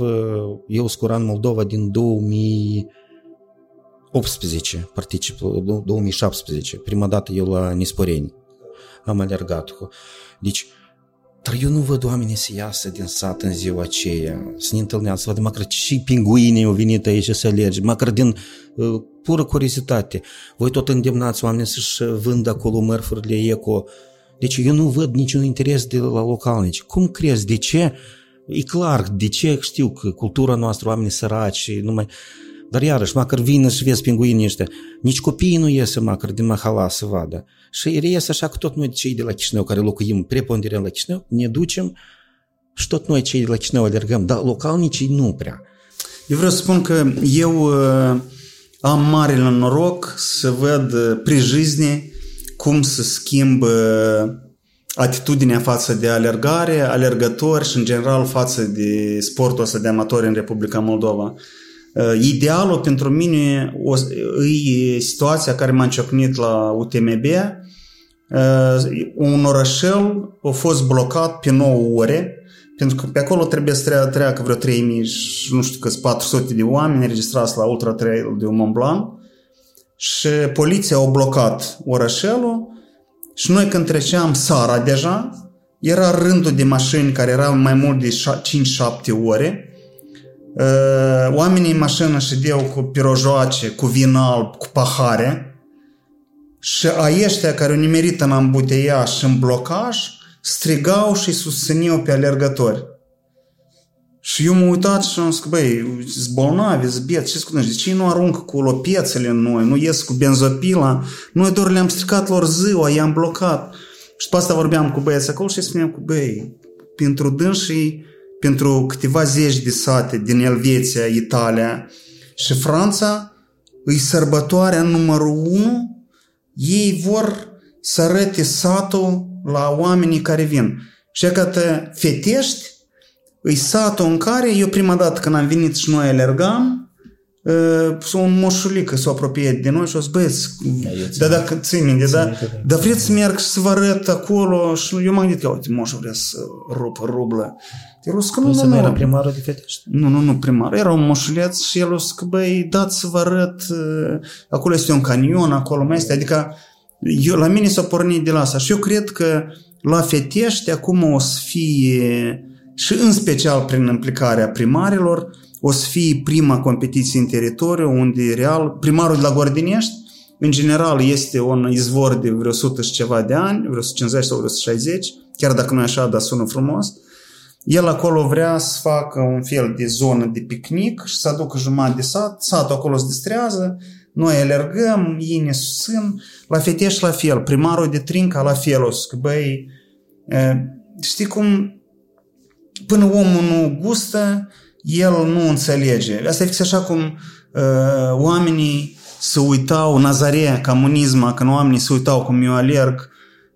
eu scuran Moldova din 2018, particip, 2017, prima dată eu la Nisporeni am alergat. Deci, dar eu nu văd oamenii să iasă din sat în ziua aceea, să ne întâlnească, să vadă măcar și pinguinii au venit aici să alerge, măcar din uh, pură curiozitate. Voi tot îndemnați oamenii să-și vândă acolo mărfurile eco. Deci eu nu văd niciun interes de la localnici. Cum crezi? De ce? E clar, de ce știu că cultura noastră, oamenii săraci, numai... Dar iarăși, măcar vină și vezi pinguinii ăștia. Nici copiii nu iese măcar din mahala să vadă. Și reiese așa că tot noi cei de la Chișinău, care locuim preponderent la Chișinău, ne ducem și tot noi cei de la Chișinău alergăm, dar localnicii nu prea. Eu vreau să spun că eu uh, am marele noroc să văd uh, prijizne cum se schimbă atitudinea față de alergare, alergători și în general față de sportul ăsta de amatori în Republica Moldova. Idealul pentru mine e situația care m-a ciocnit la UTMB. Un orășel a fost blocat pe 9 ore, pentru că pe acolo trebuie să treacă vreo 3000 și nu știu câți 400 de oameni înregistrați la Ultra Trail de Mont Blanc și poliția a blocat orășelul și noi când treceam Sara deja, era rândul de mașini care erau mai mult de 5-7 ore oamenii în mașină ședeau cu pirojoace, cu vin alb, cu pahare și ăștia care au nimerit în ambuteiaș și în blocaj strigau și susțineau pe alergători. Și eu m-am uitat și am zis că, băi, zbolnavi, zbiet, ce scuze, de ce nu aruncă cu lopețele în noi, nu ies cu benzopila, noi doar le-am stricat lor ziua, i-am blocat. Și pe asta vorbeam cu băieți acolo și spuneam cu, băi, pentru dânsii pentru câteva zeci de sate din Elveția, Italia și Franța, îi sărbătoarea numărul unu, ei vor să arăte satul la oamenii care vin. Și că te fetești, îi satul în care eu prima dată când am venit și noi alergam, uh, un moșulică s-a apropiat de noi și o zis, băieți, da, dacă ții minte, da, dar vreți să merg și să vă arăt acolo? Și eu m-am gândit că, uite, moșul vrea să rupă rublă. El că nu, nu, nu, era primarul de Fetești? Nu, nu, nu primar. Era un moșuleț și el o să că, băi, dați să vă arăt, acolo este un canion, acolo mai este, adică eu, la mine s-a pornit de la asta. Și eu cred că la Fetești acum o să fie și în special prin implicarea primarilor, o să fie prima competiție în teritoriu unde real. Primarul de la Gordinești în general este un izvor de vreo 100 și ceva de ani, vreo 150 sau vreo 160, chiar dacă nu e așa, dar sună frumos. El acolo vrea să facă un fel de zonă de picnic și să aducă jumătate de sat, satul acolo se distrează, noi alergăm, ei ne susțin, la Fetești la fel, primarul de Trinca la fel, o să băi, știi cum, până omul nu gustă, el nu înțelege. Asta e fix așa cum uh, oamenii se uitau, Nazarea, comunisma, când oamenii se uitau cum eu alerg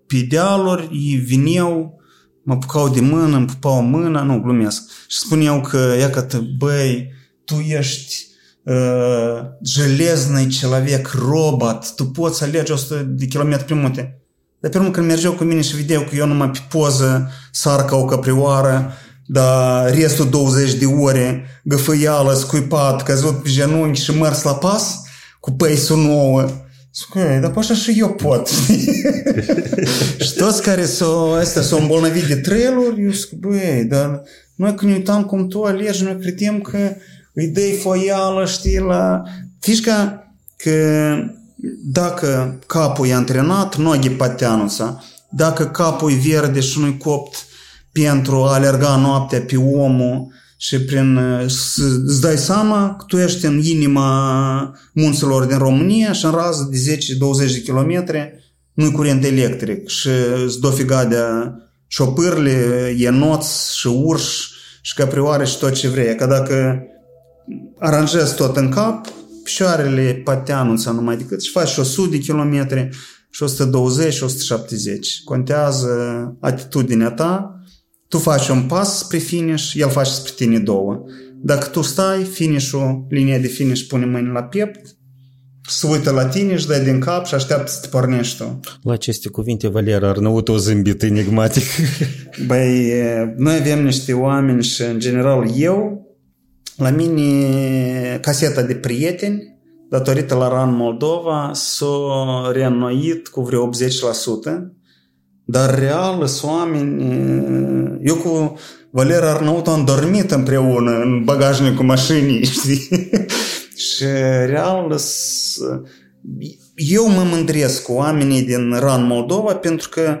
pe dealuri, ei vineau, mă pucau de mână, îmi pupau mâna, nu, glumesc. Și spuneau că, ia că băi, tu ești uh, железный человек, robot, tu poți alege 100 de kilometri pe munte. Dar pe urmă când mergeau cu mine și vedeau că eu numai pe poză sar ca o căprioară, dar restul 20 de ore găfăială, scuipat, căzut pe genunchi și mers la pas cu peisul nouă. Zic, dar așa și eu pot. și toți care s-au, astea, s-au îmbolnăvit de trailuri, eu zic, băi, dar noi când ne uitam cum tu alegi, noi credem că îi dai foială, știi, la... Fișca că dacă capul e antrenat, nogi pateanuța, dacă capul e verde și nu-i copt pentru a alerga noaptea pe omul și prin, îți dai seama că tu ești în inima munților din România și în rază de 10-20 de kilometri nu-i curent electric și îți dofiga de șopârle, enoți și urși și caprioare și tot ce vrei. Că dacă aranjezi tot în cap, picioarele pateanul numai decât și faci 100 de kilometri și 120 și 170. Contează atitudinea ta, tu faci un pas spre finish, el face spre tine două. Dacă tu stai, finish-ul, linia de finish pune mâini la piept, se uită la tine și dai din cap și așteaptă să te pornești tu. La aceste cuvinte, Valera Arnăut o zâmbit enigmatic. Băi, noi avem niște oameni și, în general, eu, la mine, caseta de prieteni, datorită la RAN Moldova, s-a reînnoit cu vreo 80%, dar real sunt oameni... Eu cu Valera Arnaut am dormit împreună în bagajnicul mașinii, știi? și real eu mă mândresc cu oamenii din RAN Moldova pentru că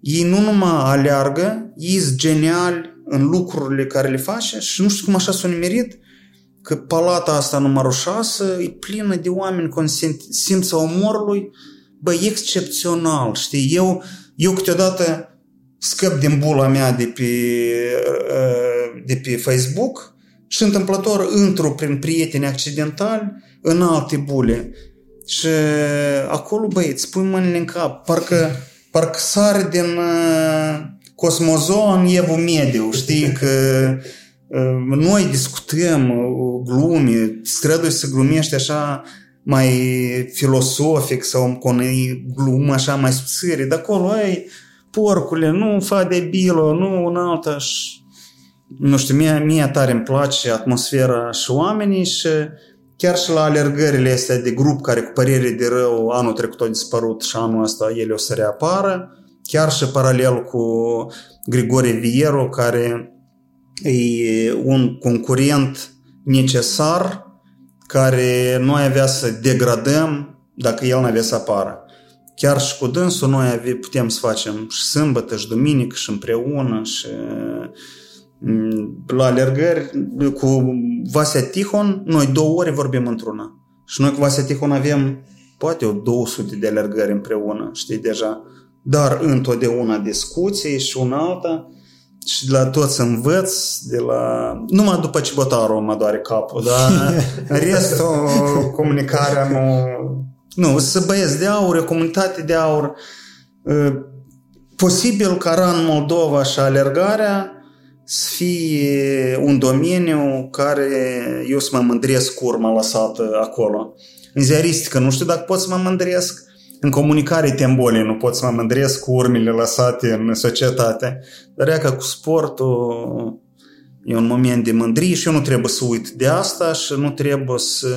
ei nu numai aleargă, ei sunt geniali în lucrurile care le face și nu știu cum așa s-a nimerit că palata asta numărul 6 e plină de oameni cu simța umorului, bă, excepțional, știi? Eu, eu câteodată scăp din bula mea de pe, uh, de pe Facebook și întâmplător intru prin prieteni accidentali în alte bule. Și acolo, băi, îți pui mâinile în cap. Parcă, parcă sari din uh, Cosmozon Evu Mediu, știi? Că uh, noi discutăm uh, glume, strădui să glumești așa mai filosofic sau cu o glumă așa mai subțire. De acolo, ai, porcule, nu fa de bilo, nu un alta și nu știu, mie, mie tare îmi place atmosfera și oamenii și chiar și la alergările astea de grup care cu părere de rău anul trecut au dispărut și anul ăsta ele o să reapară, chiar și paralel cu Grigore Vieru, care e un concurent necesar care noi avea să degradăm dacă el nu avea să apară. Chiar și cu dânsul noi avea, putem să facem și sâmbătă și duminică și împreună și mm, la alergări cu Vasia Tihon, noi două ore vorbim într-una. Și noi cu Vasia Tihon avem poate o 200 de alergări împreună, știi, deja. Dar întotdeauna discuții și una alta și de la toți învăț, de la... Numai după ce botarul mă doare capul, dar în restul comunicarea nu... Nu, să băieți de aur, o comunitate de aur. Posibil ca RAN Moldova și alergarea să fie un domeniu care eu să mă mândresc cu urma lăsată acolo. În ziaristică nu știu dacă pot să mă mândresc, în comunicare tembole nu pot să mă mândresc cu urmele lăsate în societate, dar ea ca cu sportul e un moment de mândrie și eu nu trebuie să uit de asta și nu trebuie să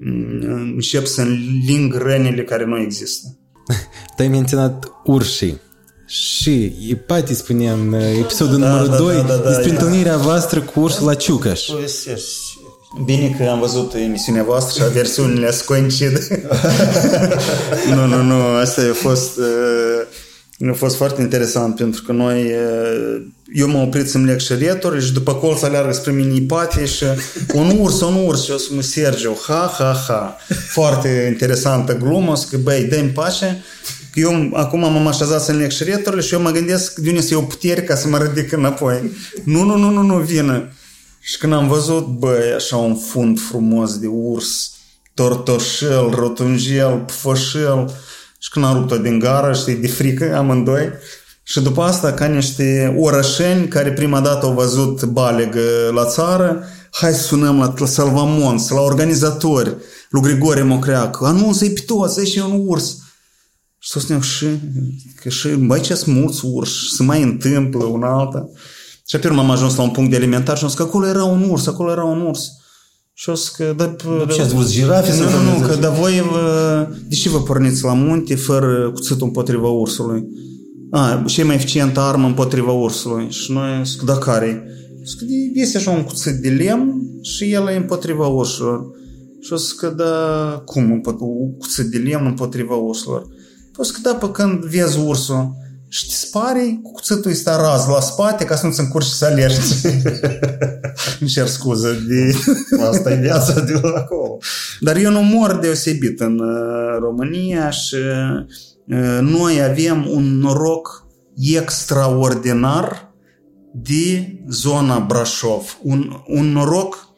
mm, încep să înling rănile care nu există. Tu ai menționat urșii și Ipati spuneam episodul da, numărul da, 2 da, da, da, despre da, întâlnirea voastră cu ursul la Ciucaș. Bine că am văzut emisiunea voastră și versiunile să coincid. nu, nu, nu, asta a fost, uh, a fost foarte interesant pentru că noi, uh, eu m-am oprit să-mi leg șerieturi și după colț aleargă spre mine Ipate și un urs, un urs și eu spun Sergio, ha, ha, ha. Foarte interesantă glumă, că băi, dă-mi pace. Eu acum m-am așezat să-mi leg șerieturile și eu mă gândesc de unde să iau putere ca să mă ridic înapoi. Nu, nu, nu, nu, nu, vină și când am văzut, băi, așa un fund frumos de urs, tortoșel, rotunjel, pfășel, și când am rupt-o din gara, știi, de frică, amândoi, și după asta, ca niște orășeni care prima dată au văzut balegă la țară, hai să sunăm la, la Salvamons, la organizatori, lui Grigore Mocreac, anunță-i pe toți, și un urs. Și tot spuneam și, că și, băi, ce sunt mulți urși, se mai întâmplă una alta. Și apoi am ajuns la un punct de alimentar și am zis că acolo era un urs, acolo era un urs. Și o să că... Da, da, ce ați văzut girafe? Nu, nu, nu, că dar voi, vă, de ce vă porniți la munte fără cuțitul împotriva ursului? A, și e mai eficientă armă împotriva ursului. Și noi zic, da care Zic, este așa un cuțit de lemn și el e împotriva urșilor. Și o să că da, cum un cuțit de lemn împotriva urșilor? O să că da, pe când vezi ursul și te spari, cu cuțitul ăsta raz la spate ca să nu-ți încurci să alergi. Îmi cer scuză de... Asta e viața de acolo. Dar eu nu mor deosebit în România și noi avem un noroc extraordinar de zona Brașov. Un, un noroc,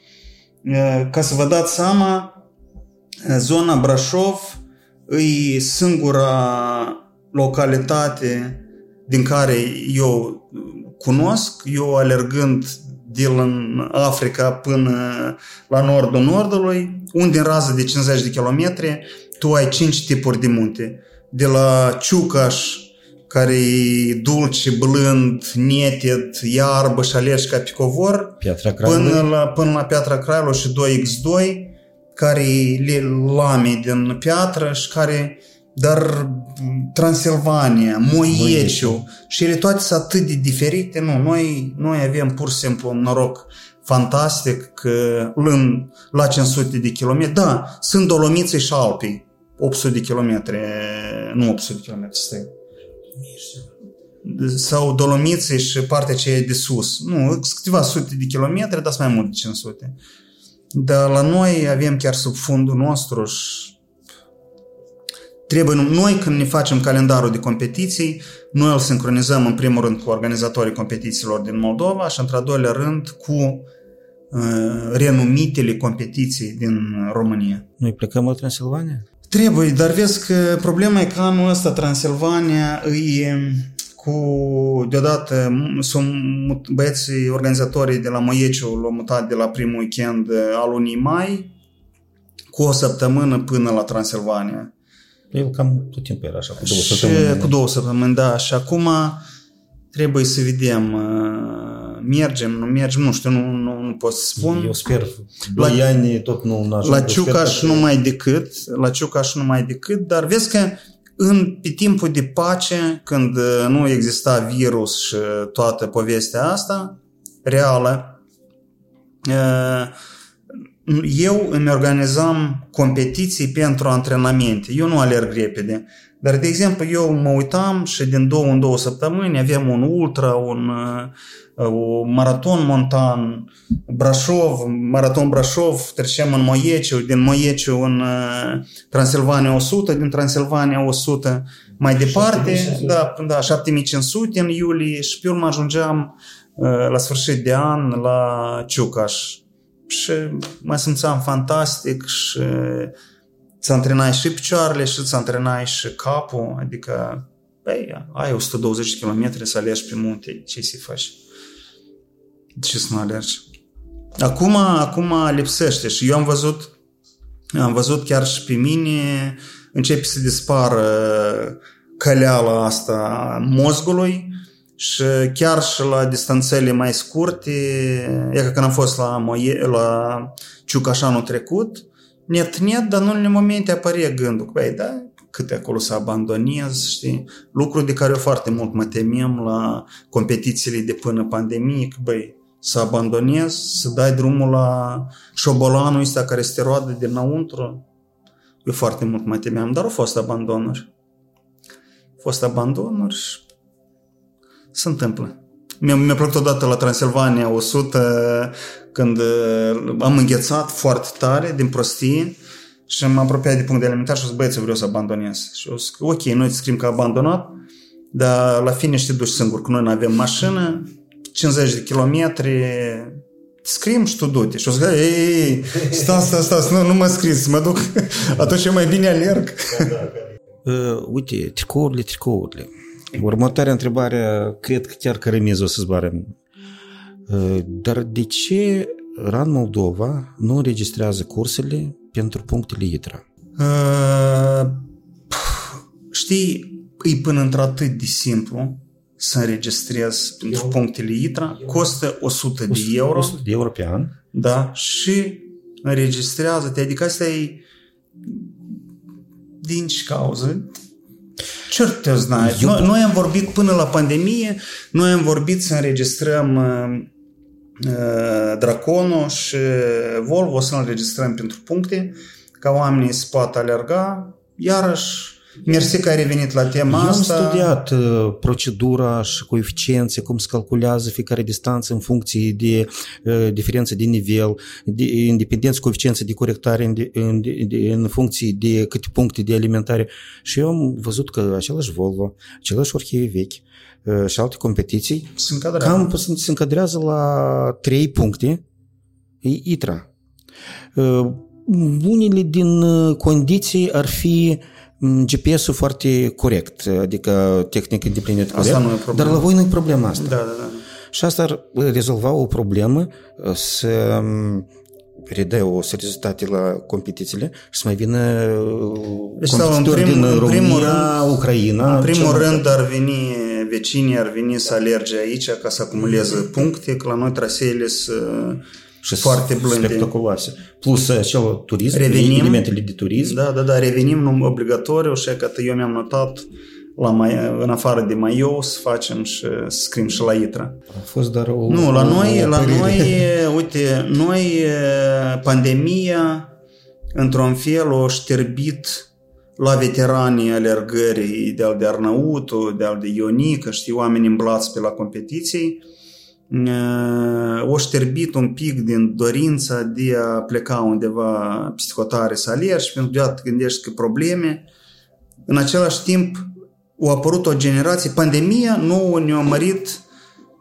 ca să vă dați seama, zona Brașov e singura localitate din care eu cunosc, eu alergând din Africa până la nordul nordului, unde în rază de 50 de kilometri tu ai 5 tipuri de munte. De la Ciucaș, care e dulce, blând, neted, iarbă și alergi ca pe covor, Piatra până la, până la Piatra Craiului și 2x2, care e lame din piatră și care dar Transilvania, Moieciu și ele toate sunt atât de diferite, nu, noi, noi avem pur și simplu un noroc fantastic că lând la 500 de kilometri, da, sunt Dolomiții și Alpii, 800 de kilometri, nu 800 de kilometri, stai. Sau Dolomiții și partea aceea de sus. Nu, sunt câteva sute de kilometri, dar sunt mai mult de 500. Dar la noi avem chiar sub fundul nostru și Trebuie noi când ne facem calendarul de competiții, noi îl sincronizăm în primul rând cu organizatorii competițiilor din Moldova și într-al doilea rând cu uh, renumitele competiții din România. Noi plecăm la Transilvania? Trebuie, dar vezi că problema e că anul ăsta Transilvania e cu deodată sunt băieții organizatorii de la Moieciu l-au mutat de la primul weekend al lunii mai cu o săptămână până la Transilvania. El cam tot timpul era așa, cu două și săptămâni. cu două săptămâni, da. Și acum trebuie să vedem, mergem, nu mergem, nu știu, nu, nu, nu pot să spun. Eu sper, doi la, ani tot nu ajung. La Ciucaș nu mai decât, la Ciucaș nu mai decât, dar vezi că în pe timpul de pace, când nu exista virus și toată povestea asta reală, eu îmi organizam competiții pentru antrenamente. Eu nu alerg repede. Dar, de exemplu, eu mă uitam și din două în două săptămâni aveam un ultra, un, un maraton montan, Brașov, maraton Brașov, trecem în Moieciu, din Moieciu în Transilvania 100, din Transilvania 100 mai departe, 7500. da, da, 7500 în iulie și pe urmă ajungeam la sfârșit de an la Ciucaș și mă simțeam fantastic și ți antrenai și picioarele și ți antrenai și capul, adică băi, ai 120 km să alergi pe munte, ce să faci? De ce să nu alergi? Acum, acum lipsește și eu am văzut am văzut chiar și pe mine începe să dispară căleala asta mozgului și chiar și la distanțele mai scurte, e că când am fost la, Moie, la Ciucaș anul trecut, net, net, dar în unele momente apare gândul că, băi, da, câte acolo să abandonez, știi? Lucru de care eu foarte mult mă temem la competițiile de până pandemie, că, băi, să abandonez, să dai drumul la șobolanul ăsta care este roadă dinăuntru. Eu foarte mult mă temeam, dar au fost abandonuri. Au fost abandonuri și se întâmplă. Mi-a, mi-a plăcut odată la Transilvania 100 când uh, am înghețat foarte tare din prostie și m-am apropiat de punct de alimentar și o zis, băieți, vreau să abandonez. Și o zis, ok, noi îți scrim că abandonat, dar la fine te duci singur, că noi nu avem mașină, 50 de kilometri, scrim și tu du-te. Și o zic, ei, ei, ei, sta, sta, sta, nu, nu mă scris, mă duc, atunci e mai bine alerg. Uh, uite, tricourile, tricourile. Următoarea întrebare, cred că chiar că remiză o să zboară. Dar de ce RAN Moldova nu înregistrează cursele pentru punctele ITRA? Uh, știi, e până într-atât de simplu să înregistrez pentru punctele ITRA, costă 100 de euro. 100 de euro pe an. Da, și înregistrează-te, adică asta e din ce cauză? Ce te знает? Eu- Noi, noi am vorbit până la pandemie, noi am vorbit să înregistrăm uh, uh, Draconul și Volvo, să înregistrăm pentru puncte, ca oamenii să poată alerga. Iarăși, mersi că ai revenit la tema Eu am asta. studiat uh, procedura și coeficiențe, cum se calculează fiecare distanță în funcție de uh, diferență de nivel, de independență coeficiență de corectare în, de, în, de, de, în funcție de câte puncte de alimentare. Și eu am văzut că același Volvo, același orchie vechi uh, și alte competiții Se încadrează. cam se se încadrează la 3 puncte e ITRA. Uh, Unele din uh, condiții ar fi mm, GPS-ul foarte corect, adică tehnic îndeplinit corect, Asta nu e problemă. dar la voi nu e problema asta. Da, da, da. Și asta ar rezolva o problemă uh, să um, redă o seriozitate la competițiile și să mai vină uh, Deci, sau, în competitori prim- din în primul România, Ucraina. În primul cel mai- rând ar veni vecinii, ar veni să alerge aici ca să acumuleze puncte, că la noi traseele sunt și foarte blânde. spectaculoase. Plus acel turism, Revenim. elementele de turism. Da, da, da, revenim nu obligatoriu și că eu mi-am notat la mai, în afară de Maiou să facem și să scrim și la ITRA. A fost doar o... Nu, la noi, o la părere. noi, uite, noi pandemia într-un fel o șterbit la veteranii alergării de-al de Arnautu, de-al de Ionică, știi, oameni îmblați pe la competiții, o șterbit un pic din dorința de a pleca undeva psihotare să alergi, pentru că deodată gândești că probleme. În același timp, a apărut o generație, pandemia nu ne-a mărit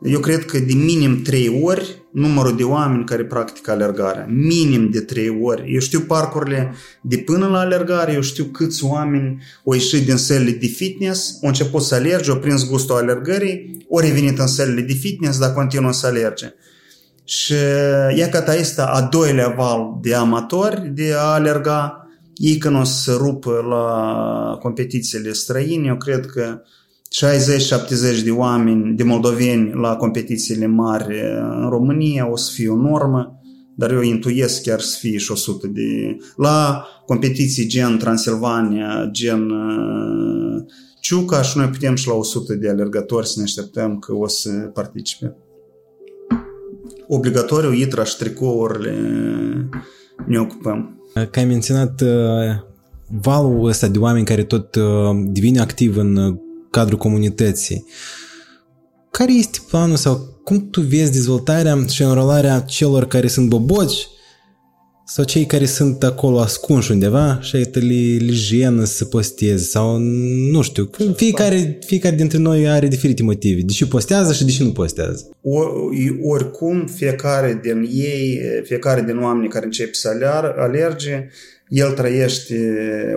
eu cred că de minim 3 ori numărul de oameni care practică alergarea. Minim de 3 ori. Eu știu parcurile de până la alergare, eu știu câți oameni au ieșit din sălile de fitness, au început să alerge, au prins gustul alergării, au revenit în sălile de fitness, dar continuă să alerge. Și ia că este a doilea val de amatori de a alerga. Ei când o să rupă la competițiile străine, eu cred că 60-70 de oameni, de moldoveni la competițiile mari în România o să fie o normă, dar eu intuiesc chiar să fie și 100 de... La competiții gen Transilvania, gen uh, Ciuca și noi putem și la 100 de alergători să ne așteptăm că o să participe. Obligatoriu, ITRA și tricourile ne ocupăm. Că ai menționat uh, valul ăsta de oameni care tot uh, devine activ în uh, cadrul comunității. Care este planul sau cum tu vezi dezvoltarea și înrolarea celor care sunt boboci sau cei care sunt acolo ascunși undeva și aici le, le jenă să posteze sau nu știu, că fiecare, fiecare dintre noi are diferite motive, de ce postează și de ce nu postează. O, oricum, fiecare din ei, fiecare din oamenii care începe să aler, alerge, el trăiește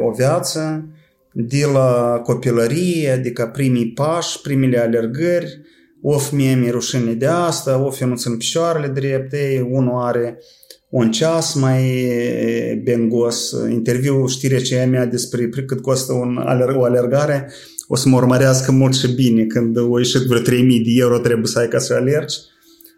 o viață de la copilărie, adică primii pași, primele alergări, of mie mi rușine de asta, of eu nu țin picioarele drepte, unul are un ceas mai bengos, interviu, știrea ce mea despre cât costă un aler- o alergare, o să mă urmărească mult și bine când o ieșit vreo 3000 de euro trebuie să ai ca să alergi.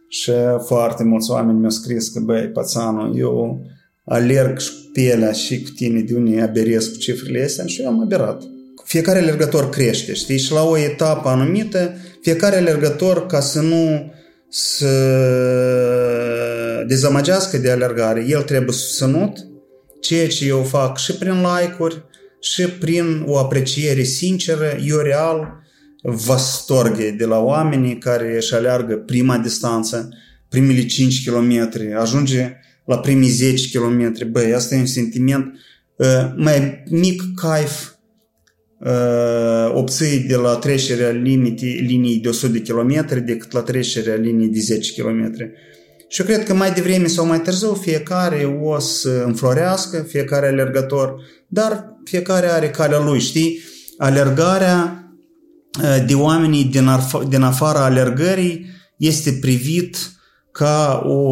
Și foarte mulți oameni mi-au scris că băi, pațanul, eu alerg și pielea și cu tine de unde aberesc cu cifrele astea și eu am aberat. Fiecare alergător crește, știi? Și la o etapă anumită, fiecare alergător, ca să nu să dezamăgească de alergare, el trebuie susținut, ceea ce eu fac și prin like-uri, și prin o apreciere sinceră, eu real vă storghe de la oamenii care își aleargă prima distanță, primele 5 km, ajunge la primii 10 km. Băi, asta e un sentiment uh, mai mic caif uh, obții de la trecerea limite, liniei de 100 de km decât la trecerea liniei de 10 km. Și eu cred că mai devreme sau mai târziu fiecare o să înflorească, fiecare alergător, dar fiecare are calea lui, știi? Alergarea de oamenii din, arf- din afara alergării este privit ca o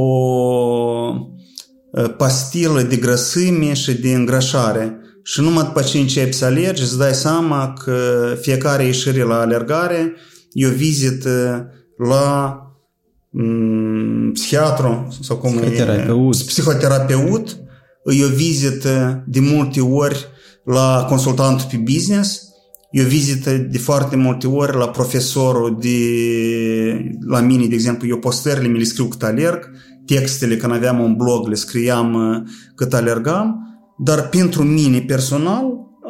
pastilă de grăsime și de îngrășare. și numai după ce începi să alergi, îți dai seama că fiecare ieșire la alergare e o vizită la mm, psihiatru sau cum Psihoterapeut. e, psihoterapeut, e o vizită de multe ori la consultantul pe business, e o vizită de foarte multe ori la profesorul de, la mine, de exemplu, eu postările mi le scriu cât alerg, textele când aveam un blog le scriam uh, cât alergam, dar pentru mine personal,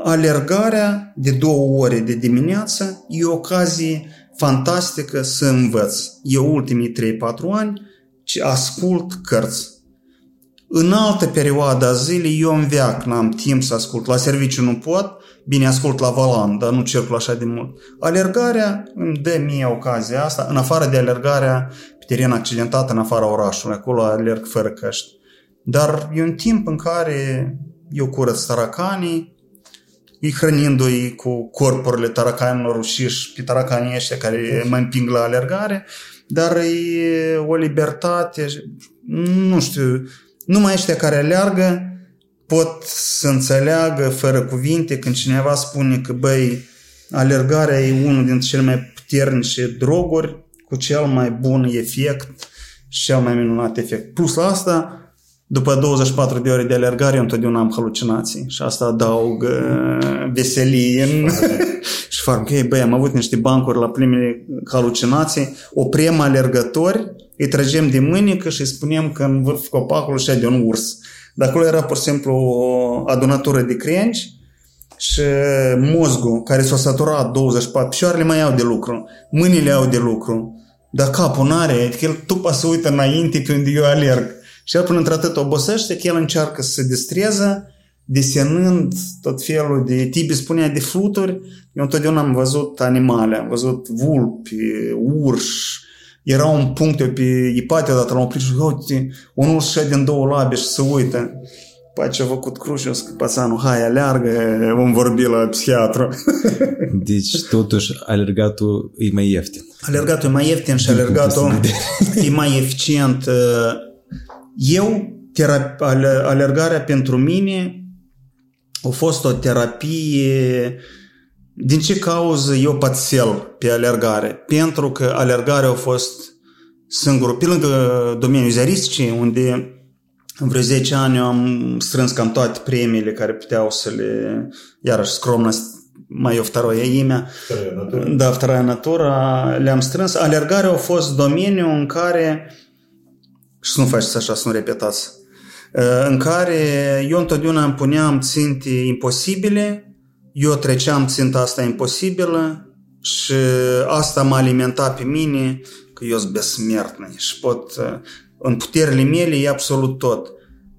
alergarea de două ore de dimineață e o ocazie fantastică să învăț. Eu ultimii 3-4 ani ce ascult cărți. În altă perioadă a zilei eu în veac n-am timp să ascult. La serviciu nu pot, bine ascult la volan, dar nu circul așa de mult. Alergarea îmi dă mie ocazia asta, în afară de alergarea pe teren accidentat în afara orașului, acolo alerg fără căști. Dar e un timp în care eu curăț taracanii, îi hrănindu-i cu corpurile taracanilor ușiși pe taracanii ăștia care mă împing la alergare, dar e o libertate, nu știu, numai ăștia care alergă pot să înțeleagă fără cuvinte când cineva spune că, băi, alergarea e unul dintre cele mai puternice droguri cu cel mai bun efect și cel mai minunat efect. Plus la asta, după 24 de ore de alergare, eu întotdeauna am halucinații. Și asta adaug uh, veselie în... și fac, ok, băi, am avut niște bancuri la primele halucinații, oprem alergători, îi tragem de mânică și îi spunem că în vârf copacului și de un urs. Dar acolo era pur și simplu o adunătură de crengi și mozgul care s-a saturat 24, picioarele mai au de lucru, mâinile au de lucru, dar capul n-are, adică el tupa să uită înainte când eu alerg. Și el până într-atât obosește că el încearcă să se distreze desenând tot felul de... Tibi spunea de fluturi, eu întotdeauna am văzut animale, am văzut vulpi, urși, era un punct eu pe Ipatia odată l-am oprit și uite, un urs și din două labe și se uită. Păi ce a făcut Cruciu, că pațanul, hai, aleargă, vom vorbi la psihiatru. Deci, totuși, alergatul e mai ieftin. Alergatul e mai ieftin și alergatul e mai eficient. Eu, terap- alergarea pentru mine a fost o terapie din ce cauză eu pățel pe alergare? Pentru că alergarea a fost singurul, pe lângă domeniul ziaristicii, unde în vreo 10 ani eu am strâns cam toate premiile care puteau să le, iarăși scromnă, mai o второе имя, da, вторая natura, le-am strâns. Alergarea a fost domeniul în care, și să nu faceți așa, să nu repetați, în care eu întotdeauna îmi puneam ținte imposibile, eu treceam ținta asta imposibilă și asta m-a alimentat pe mine că eu sunt besmertnă și pot, în puterile mele e absolut tot.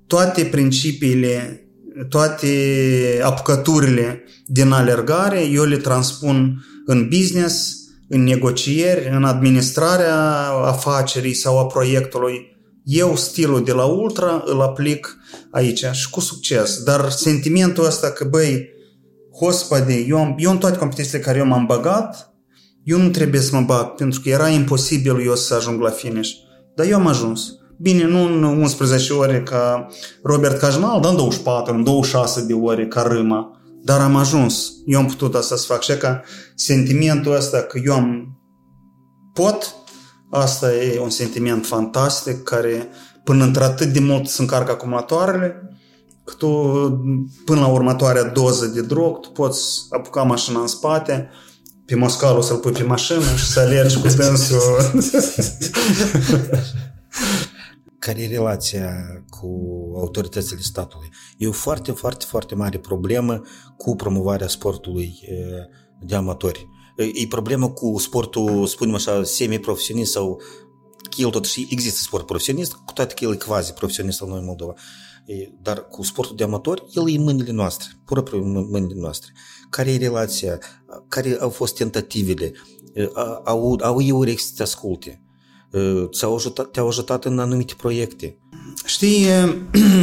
Toate principiile, toate apucăturile din alergare, eu le transpun în business, în negocieri, în administrarea afacerii sau a proiectului. Eu stilul de la ultra îl aplic aici și cu succes. Dar sentimentul ăsta că, băi, hospede, eu, am, eu în toate competițiile care eu m-am băgat, eu nu trebuie să mă bag, pentru că era imposibil eu să ajung la finish. Dar eu am ajuns. Bine, nu în 11 ore ca Robert Cajnal, dar în 24, în 26 de ore ca Râma. Dar am ajuns. Eu am putut asta să fac. Și ca sentimentul ăsta că eu am pot, asta e un sentiment fantastic care până într-atât de mult se încarcă acumulatoarele, că tu, până la următoarea doză de drog, tu poți apuca mașina în spate, pe moscalul să-l pui pe mașină și să alergi cu dânsul. Care e relația cu autoritățile statului? E o foarte, foarte, foarte mare problemă cu promovarea sportului de amatori. E problemă cu sportul, spunem așa, semi-profesionist sau el totuși există sport profesionist, cu toate că el e quasi profesionist al noi în Moldova. Dar cu sportul de amatori, el e în mâinile noastre, pur în mâinile noastre. Care e relația? Care au fost tentativele? Au, au eu să te asculte? Ți-au ajutat, te-au ajutat în anumite proiecte? Știi,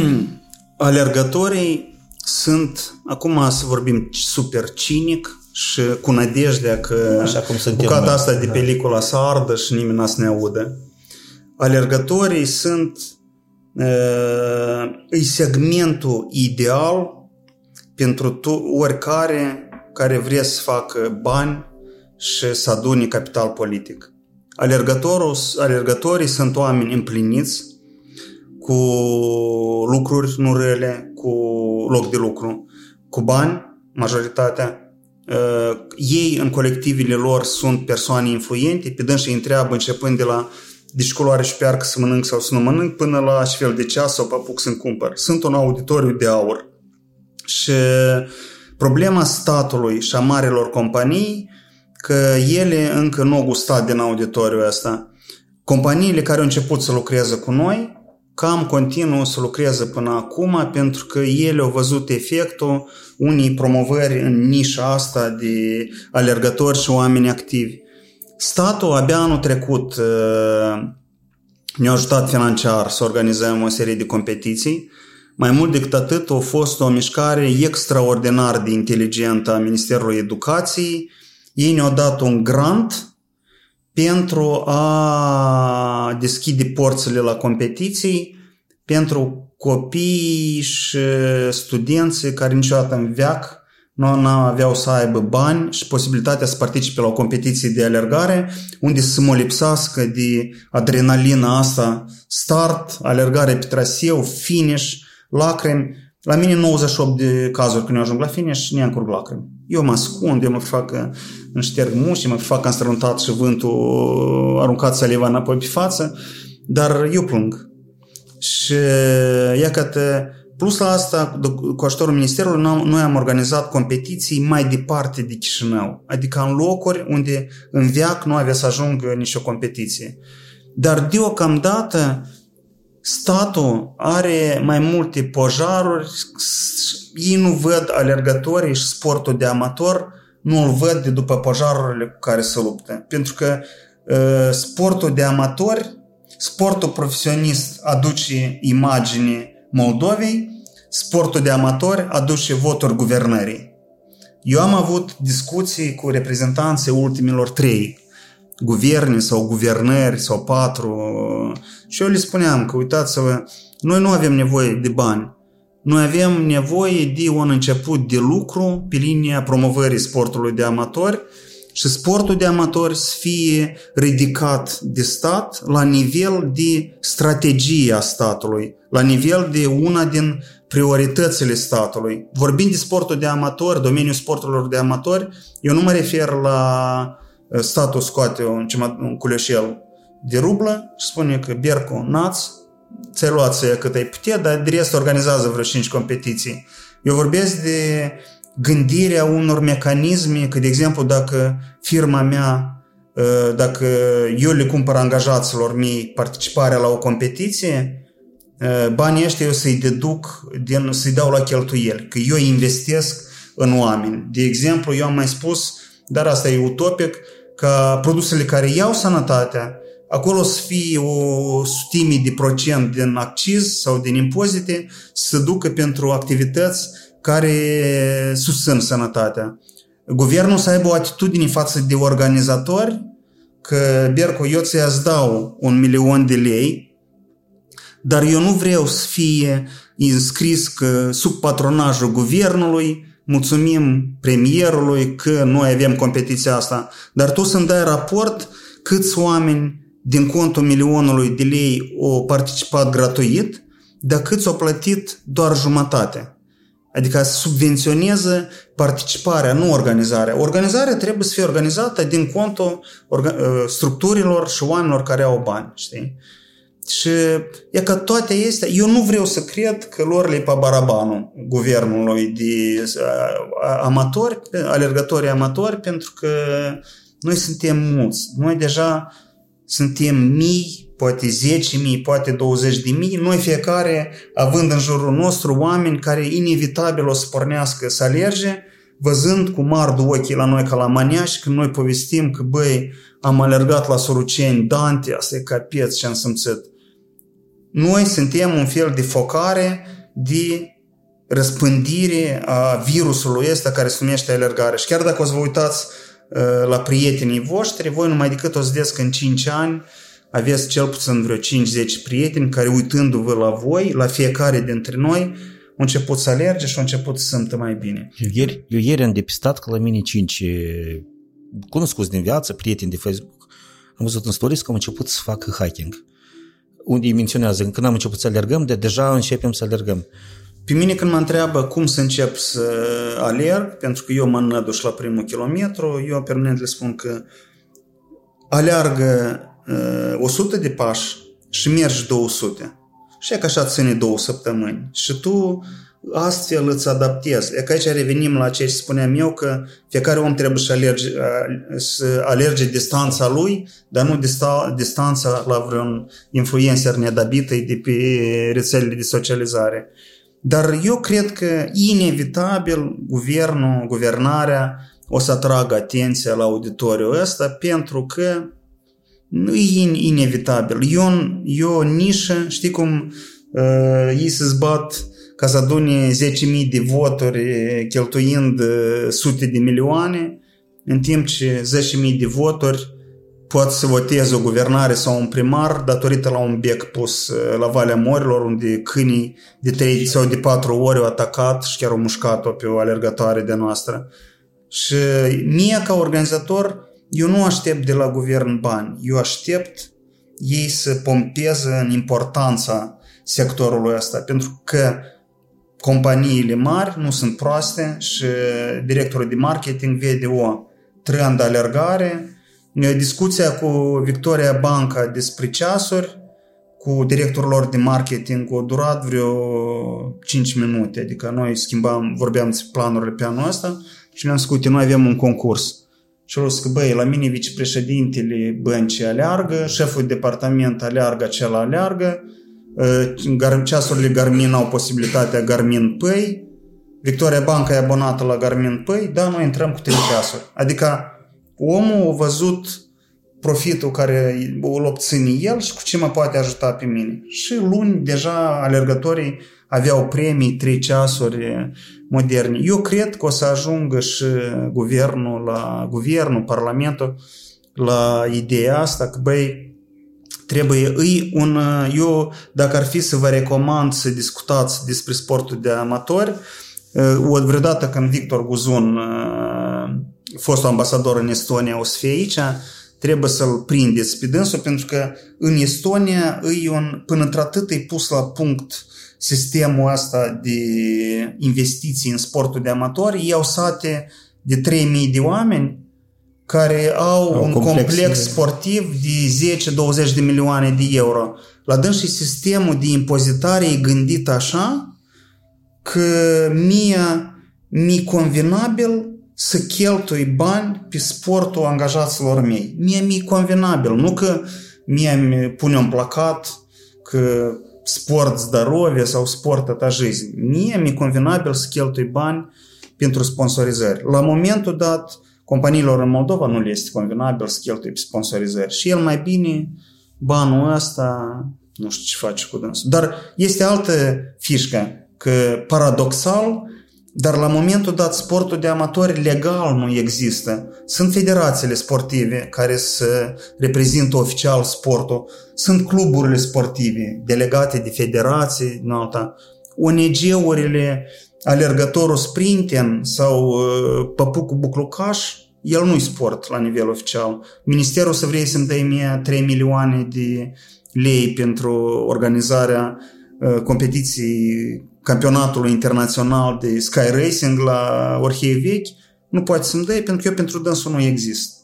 alergătorii sunt, acum să vorbim super cinic și cu nădejdea că Așa cum bucata asta de película să ardă și nimeni să ne audă. Alergătorii sunt e segmentul ideal pentru tu, oricare care vrea să facă bani și să adune capital politic. Alergătorul, alergătorii sunt oameni împliniți cu lucruri nu rele, cu loc de lucru, cu bani, majoritatea. Uh, ei în colectivele lor sunt persoane influente, pe dânsă îi întreabă începând de la deci culoare și pearcă să mănânc sau să nu mănânc, până la ce fel de ceas sau papuc să-mi cumpăr. Sunt un auditoriu de aur. Și problema statului și a marilor companii că ele încă nu au gustat din auditoriul ăsta. Companiile care au început să lucreze cu noi, cam continuă să lucreze până acum pentru că ele au văzut efectul unei promovări în nișa asta de alergători și oameni activi. Statul abia anul trecut uh, ne-a ajutat financiar să organizăm o serie de competiții. Mai mult decât atât, a fost o mișcare extraordinar de inteligentă a Ministerului Educației. Ei ne-au dat un grant pentru a deschide porțile la competiții pentru copii și studenți care niciodată în veac nu aveau să aibă bani și posibilitatea să participe la o competiție de alergare unde să mă lipsească de adrenalina asta, start, alergare pe traseu, finish, lacrimi. La mine 98 de cazuri când eu ajung la finish, ne încurg lacrimi. Eu mă ascund, eu mă fac în șterg mușii, mă fac în străntat și vântul aruncat saliva înapoi pe față, dar eu plâng. Și iată, plus la asta, cu ajutorul Ministerului, noi am organizat competiții mai departe de Chișinău, adică în locuri unde în veac nu avea să ajungă nicio competiție. Dar deocamdată statul are mai multe pojaruri, ei nu văd alergătorii și sportul de amator, nu îl văd de după pojarurile cu care se luptă. Pentru că uh, sportul de amatori, sportul profesionist aduce imagine Moldovei, sportul de amatori aduce voturi guvernării. Eu am avut discuții cu reprezentanții ultimilor trei guverne sau guvernări sau patru și eu le spuneam că uitați-vă, noi nu avem nevoie de bani, noi avem nevoie de un început de lucru pe linia promovării sportului de amatori și sportul de amatori să fie ridicat de stat la nivel de strategie a statului, la nivel de una din prioritățile statului. Vorbind de sportul de amatori, domeniul sporturilor de amatori, eu nu mă refer la uh, statul scoate un, un culeșel de rublă și spune că Bercu, naț, ți-ai luat să ia cât ai putea, dar de rest organizează vreo 5 competiții. Eu vorbesc de gândirea unor mecanisme, că, de exemplu, dacă firma mea, ă, dacă eu le cumpăr angajaților mei participarea la o competiție, ă, banii ăștia eu să-i deduc, din, să-i dau la cheltuieli, că eu investesc în oameni. De exemplu, eu am mai spus, dar asta e utopic, ca produsele care iau sănătatea, acolo să fie o sutime de procent din acciz sau din impozite să ducă pentru activități care susțin sănătatea. Guvernul să aibă o atitudine față de organizatori că, Berco, eu ți-ați dau un milion de lei, dar eu nu vreau să fie înscris că sub patronajul guvernului mulțumim premierului că noi avem competiția asta, dar tu să-mi dai raport câți oameni din contul milionului de lei au participat gratuit, dar câți au plătit doar jumătate. Adică subvenționează participarea, nu organizarea. Organizarea trebuie să fie organizată din contul orga, ă, structurilor și oamenilor care au bani, știi? Și e că toate astea, eu nu vreau să cred că lor le pe barabanul guvernului de amatori, alergători amatori, pentru că noi suntem mulți. Noi deja suntem mii, poate 10 mii, poate 20 de mii, noi fiecare având în jurul nostru oameni care inevitabil o să pornească să alerge, văzând cu mari ochii la noi ca la maniași, când noi povestim că, băi, am alergat la Soruceni, Dante, asta e capeț ce am simțit. Noi suntem un fel de focare de răspândire a virusului ăsta care se numește alergare. Și chiar dacă o să vă uitați uh, la prietenii voștri, voi numai decât o să vedeți că în 5 ani aveți cel puțin vreo 5-10 prieteni care uitându-vă la voi, la fiecare dintre noi, început să alerge și a început să se simtă mai bine. Eu ieri, eu ieri am depistat că la mine cinci cunoscuți din viață, prieteni de Facebook, am văzut în stories că am început să facă hiking. Unde îi menționează, când am început să alergăm, de deja începem să alergăm. Pe mine când mă întreabă cum să încep să alerg, pentru că eu mă înăduș la primul kilometru, eu permanent le spun că aleargă uh, 100 de pași și mergi 200. Și e că așa ține două săptămâni. Și tu astfel îți adaptezi. E că aici revenim la ce spuneam eu, că fiecare om trebuie să alerge, să alerge distanța lui, dar nu dista, distanța la vreun influencer nedabită de pe rețelele de socializare. Dar eu cred că inevitabil guvernul, guvernarea o să atragă atenția la auditoriul ăsta pentru că nu e inevitabil. E, un, e o nișă, știi cum uh, ei se zbat ca să adune 10.000 de voturi cheltuind uh, sute de milioane, în timp ce 10.000 de voturi poate să voteze o guvernare sau un primar datorită la un bec pus uh, la Valea Morilor, unde câinii de 3 sau de 4 ori au atacat și chiar au mușcat-o pe o alergătoare de noastră. Și mie, ca organizator, eu nu aștept de la guvern bani, eu aștept ei să pompeze în importanța sectorului ăsta, pentru că companiile mari nu sunt proaste și directorul de marketing vede o trend alergare. Discuția cu Victoria Banca despre ceasuri cu directorul lor de marketing a durat vreo 5 minute, adică noi schimbam, vorbeam despre planurile pe anul ăsta și ne-am spus, noi avem un concurs. Și au zis că, băi, la mine vicepreședintele băncii aleargă, șeful de departament aleargă, acela aleargă, ceasurile Garmin au posibilitatea Garmin Pay, Victoria Banca e abonată la Garmin Pay, da, noi intrăm cu trei ceasuri. Adică omul a văzut profitul care îl obține el și cu ce mă poate ajuta pe mine. Și luni deja alergătorii aveau premii, trei ceasuri moderne. Eu cred că o să ajungă și guvernul, la guvernul, parlamentul, la ideea asta că, băi, trebuie, îi un, eu, dacă ar fi să vă recomand să discutați despre sportul de amatori, o vreodată când Victor Guzun, fostul ambasador în Estonia, o să fie aici, trebuie să-l prindeți pe dânsul, pentru că în Estonia îi un, până într-atât e pus la punct sistemul ăsta de investiții în sportul de amatori, ei au sate de 3000 de oameni care au, au un complex, complex sportiv de 10-20 de milioane de euro. La dâns și sistemul de impozitare e gândit așa că mie mi convenabil să cheltui bani pe sportul angajaților mei. Mie mi convenabil, nu că mie mi pune un placat că sport здоровье sau sport это жизнь. Mie mi convenabil să cheltui bani pentru sponsorizări. La momentul dat, companiilor în Moldova nu le este convenabil să cheltuie pe sponsorizări. Și el mai bine banul ăsta nu știu ce face cu dânsul. Dar este altă fișcă, că paradoxal, dar la momentul dat sportul de amatori legal nu există. Sunt federațiile sportive care să reprezintă oficial sportul, sunt cluburile sportive delegate de federații din alta, ONG-urile, alergătorul sprinten sau uh, păpucul buclucaș, el nu-i sport la nivel oficial. Ministerul să vrei să-mi dai mie 3 milioane de lei pentru organizarea uh, competiției campionatului internațional de sky racing la Orhei Vechi, nu poate să-mi dai pentru că eu pentru dânsul nu exist.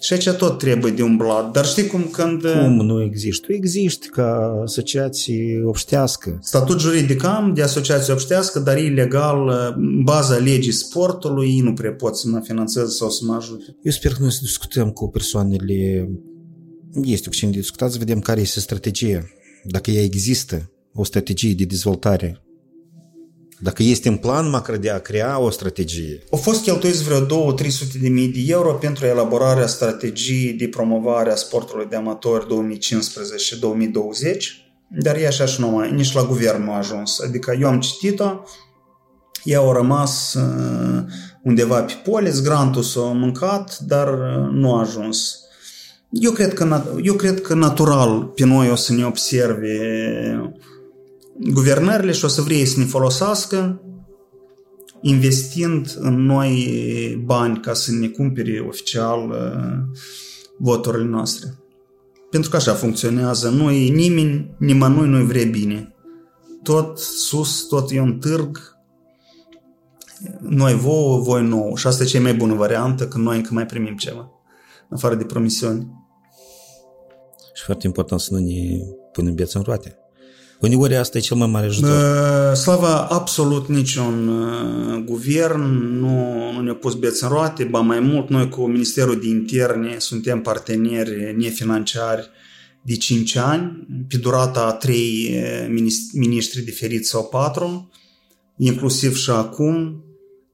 Și aici tot trebuie de umblat. Dar știi cum când... Cum nu există? Tu existi ca asociație obștească. Statut juridic am de asociație obștească, dar e legal, baza legii sportului, ei nu prea pot să mă finanțeze sau să mă ajute. Eu sper că noi să discutăm cu persoanele... Este cu cine de discutat, să vedem care este strategia. Dacă ea există, o strategie de dezvoltare dacă este în plan macro de a crea o strategie. Au fost cheltuiți vreo 2-300 de mii de euro pentru elaborarea strategiei de promovare a sportului de amatori 2015 și 2020, dar e așa și numai, nici la guvern nu a ajuns. Adică eu am citit-o, ea au rămas uh, undeva pe polis, grantul s-a mâncat, dar uh, nu a ajuns. Eu cred, că, eu cred că natural pe noi o să ne observe guvernările și o să vrei să ne folosească investind în noi bani ca să ne cumpere oficial uh, voturile noastre. Pentru că așa funcționează. Noi, nimeni, nimănui nu-i vrea bine. Tot sus, tot e un târg. Noi vouă, voi nouă. Și asta e cea mai bună variantă, că noi încă mai primim ceva. În afară de promisiuni. Și foarte important să nu ne punem viața în roate. Uneori asta e cel mai mare ajutor. Slava, absolut niciun uh, guvern nu, nu ne-a pus beți în roate, ba mai mult, noi cu Ministerul de Interne suntem parteneri nefinanciari de 5 ani, pe durata a 3 uh, miniștri diferiți sau 4, inclusiv și acum.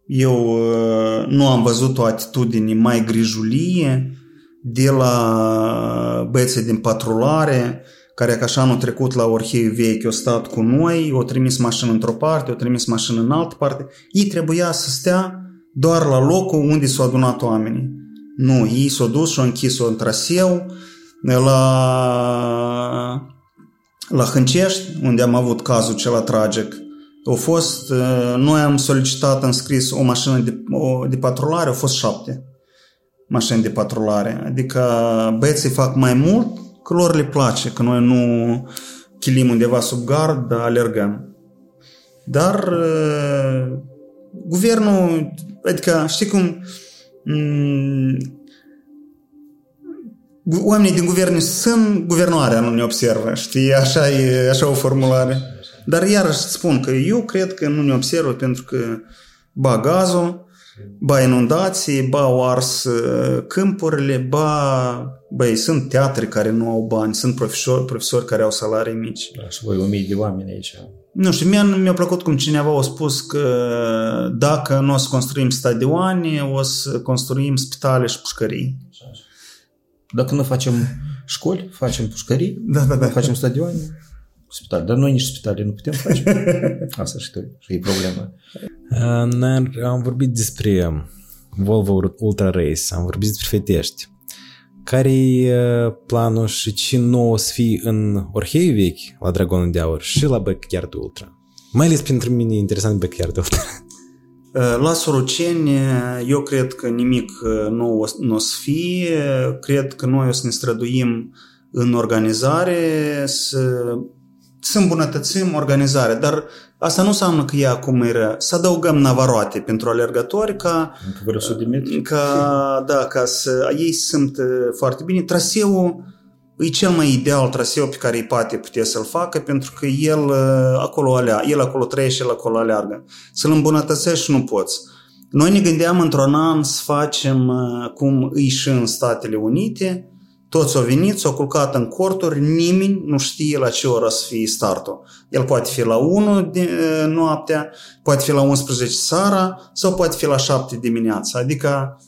Eu uh, nu am văzut o atitudine mai grijulie de la băieții din patrulare, care ca așa anul trecut la Orheiu Vechi o stat cu noi, o trimis mașină într-o parte, o trimis mașină în altă parte. Ei trebuia să stea doar la locul unde s-au adunat oamenii. Nu, ei s-au dus și au închis-o în traseu la, la Hâncești, unde am avut cazul cel tragic. Au fost, noi am solicitat în scris o mașină de, o, de patrulare, au fost șapte mașini de patrulare. Adică băieții fac mai mult că lor le place, că noi nu chilim undeva sub gard, dar alergăm. Dar uh, guvernul, adică știi cum mm, oamenii din guvern sunt, guvernarea nu ne observă, știi, așa e, așa o formulare. Dar iarăși spun că eu cred că nu ne observă pentru că ba gazul, ba inundații, ba au ars uh, câmpurile, ba băi, sunt teatre care nu au bani, sunt profesori, profesori care au salarii mici. Da, și voi o mii de oameni aici. Nu știu, mi-a, mi-a plăcut cum cineva a spus că dacă nu o să construim stadioane, o să construim spitale și pușcării. Dacă nu facem școli, facem pușcării, da, da, da. facem stadioane, spitale. Dar noi nici spitale nu putem face. Asta și tu, și e problema. Noi am vorbit despre Volvo Ultra Race, am vorbit despre Fetești. Care e planul și ce nou o să fie în Orhei vechi la Dragonul de Aur și la Backyard Ultra? Mai ales pentru mine e interesant Backyard Ultra. La Soroceni, eu cred că nimic nou nu o să fie. Cred că noi o să ne străduim în organizare, să să îmbunătățim organizarea, dar asta nu înseamnă că ea acum e rea. Să adăugăm navaroate pentru alergători ca, ca, da, ca să ei sunt foarte bine. Traseul e cel mai ideal traseu pe care îi poate putea să-l facă pentru că el acolo alea, el acolo trăiește, el acolo aleargă. Să-l îmbunătățești nu poți. Noi ne gândeam într-un an să facem cum îi și în Statele Unite, toți au venit, s-au culcat în corturi, nimeni nu știe la ce oră să fie startul. El poate fi la 1 de, noaptea, poate fi la 11 seara sau poate fi la 7 dimineața. Adică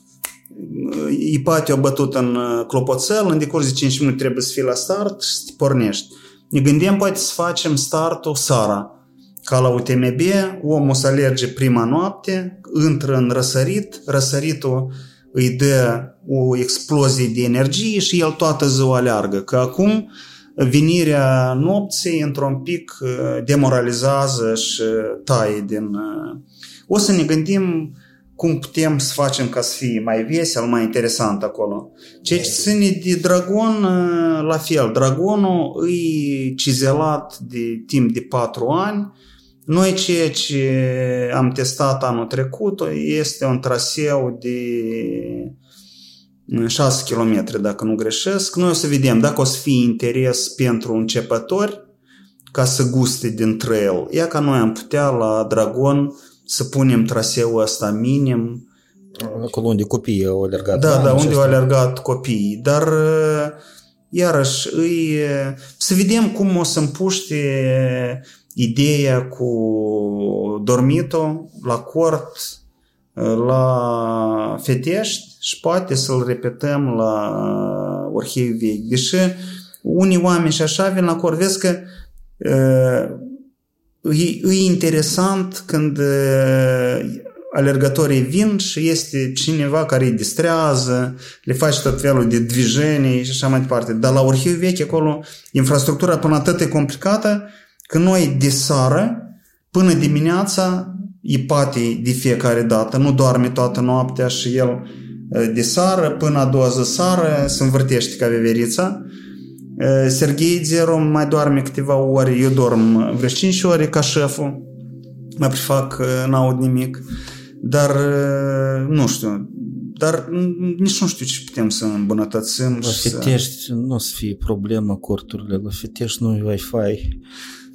e poate o bătut în clopoțel, în decurs de 5 minute trebuie să fii la start și să te pornești. Ne gândim poate să facem startul seara. Ca la UTMB, omul să alerge prima noapte, intră în răsărit, răsăritul îi dă o explozie de energie și el toată ziua aleargă. Că acum venirea nopții într-un pic uh, demoralizează și taie din... Uh, o să ne gândim cum putem să facem ca să fie mai vesel, mai interesant acolo. Ceea ce ține de dragon, uh, la fel, dragonul e cizelat de timp de patru ani, noi ceea ce am testat anul trecut este un traseu de 6 km, dacă nu greșesc. Noi o să vedem dacă o să fie interes pentru începători ca să guste din trail. Ia ca noi am putea la Dragon să punem traseul ăsta minim. Acolo unde copiii au alergat. Da, da, unde au alergat copiii. Dar iarăși îi, să vedem cum o să împuște ideea cu dormitul la cort, la Fetești și poate să-l repetăm la uh, Orheiu Vechi. Deși unii oameni și așa vin la cor, vezi că uh, e, e interesant când uh, alergătorii vin și este cineva care îi distrează, le face tot felul de dvijenii și așa mai departe. Dar la Orhiu Vechi, acolo, infrastructura până atât e complicată că noi de seară până dimineața e pati de fiecare dată, nu doarme toată noaptea și el de sară până a doua zi sară se învârtește ca veverița. Serghei Zero mai doarme câteva ore, eu dorm vreo 5 ore ca șeful, mai prefac, n-aud nimic, dar nu știu, dar nici nu știu ce putem să îmbunătățim. La Fitești să... nu o să fie problemă corturile, la Fitești nu e Wi-Fi.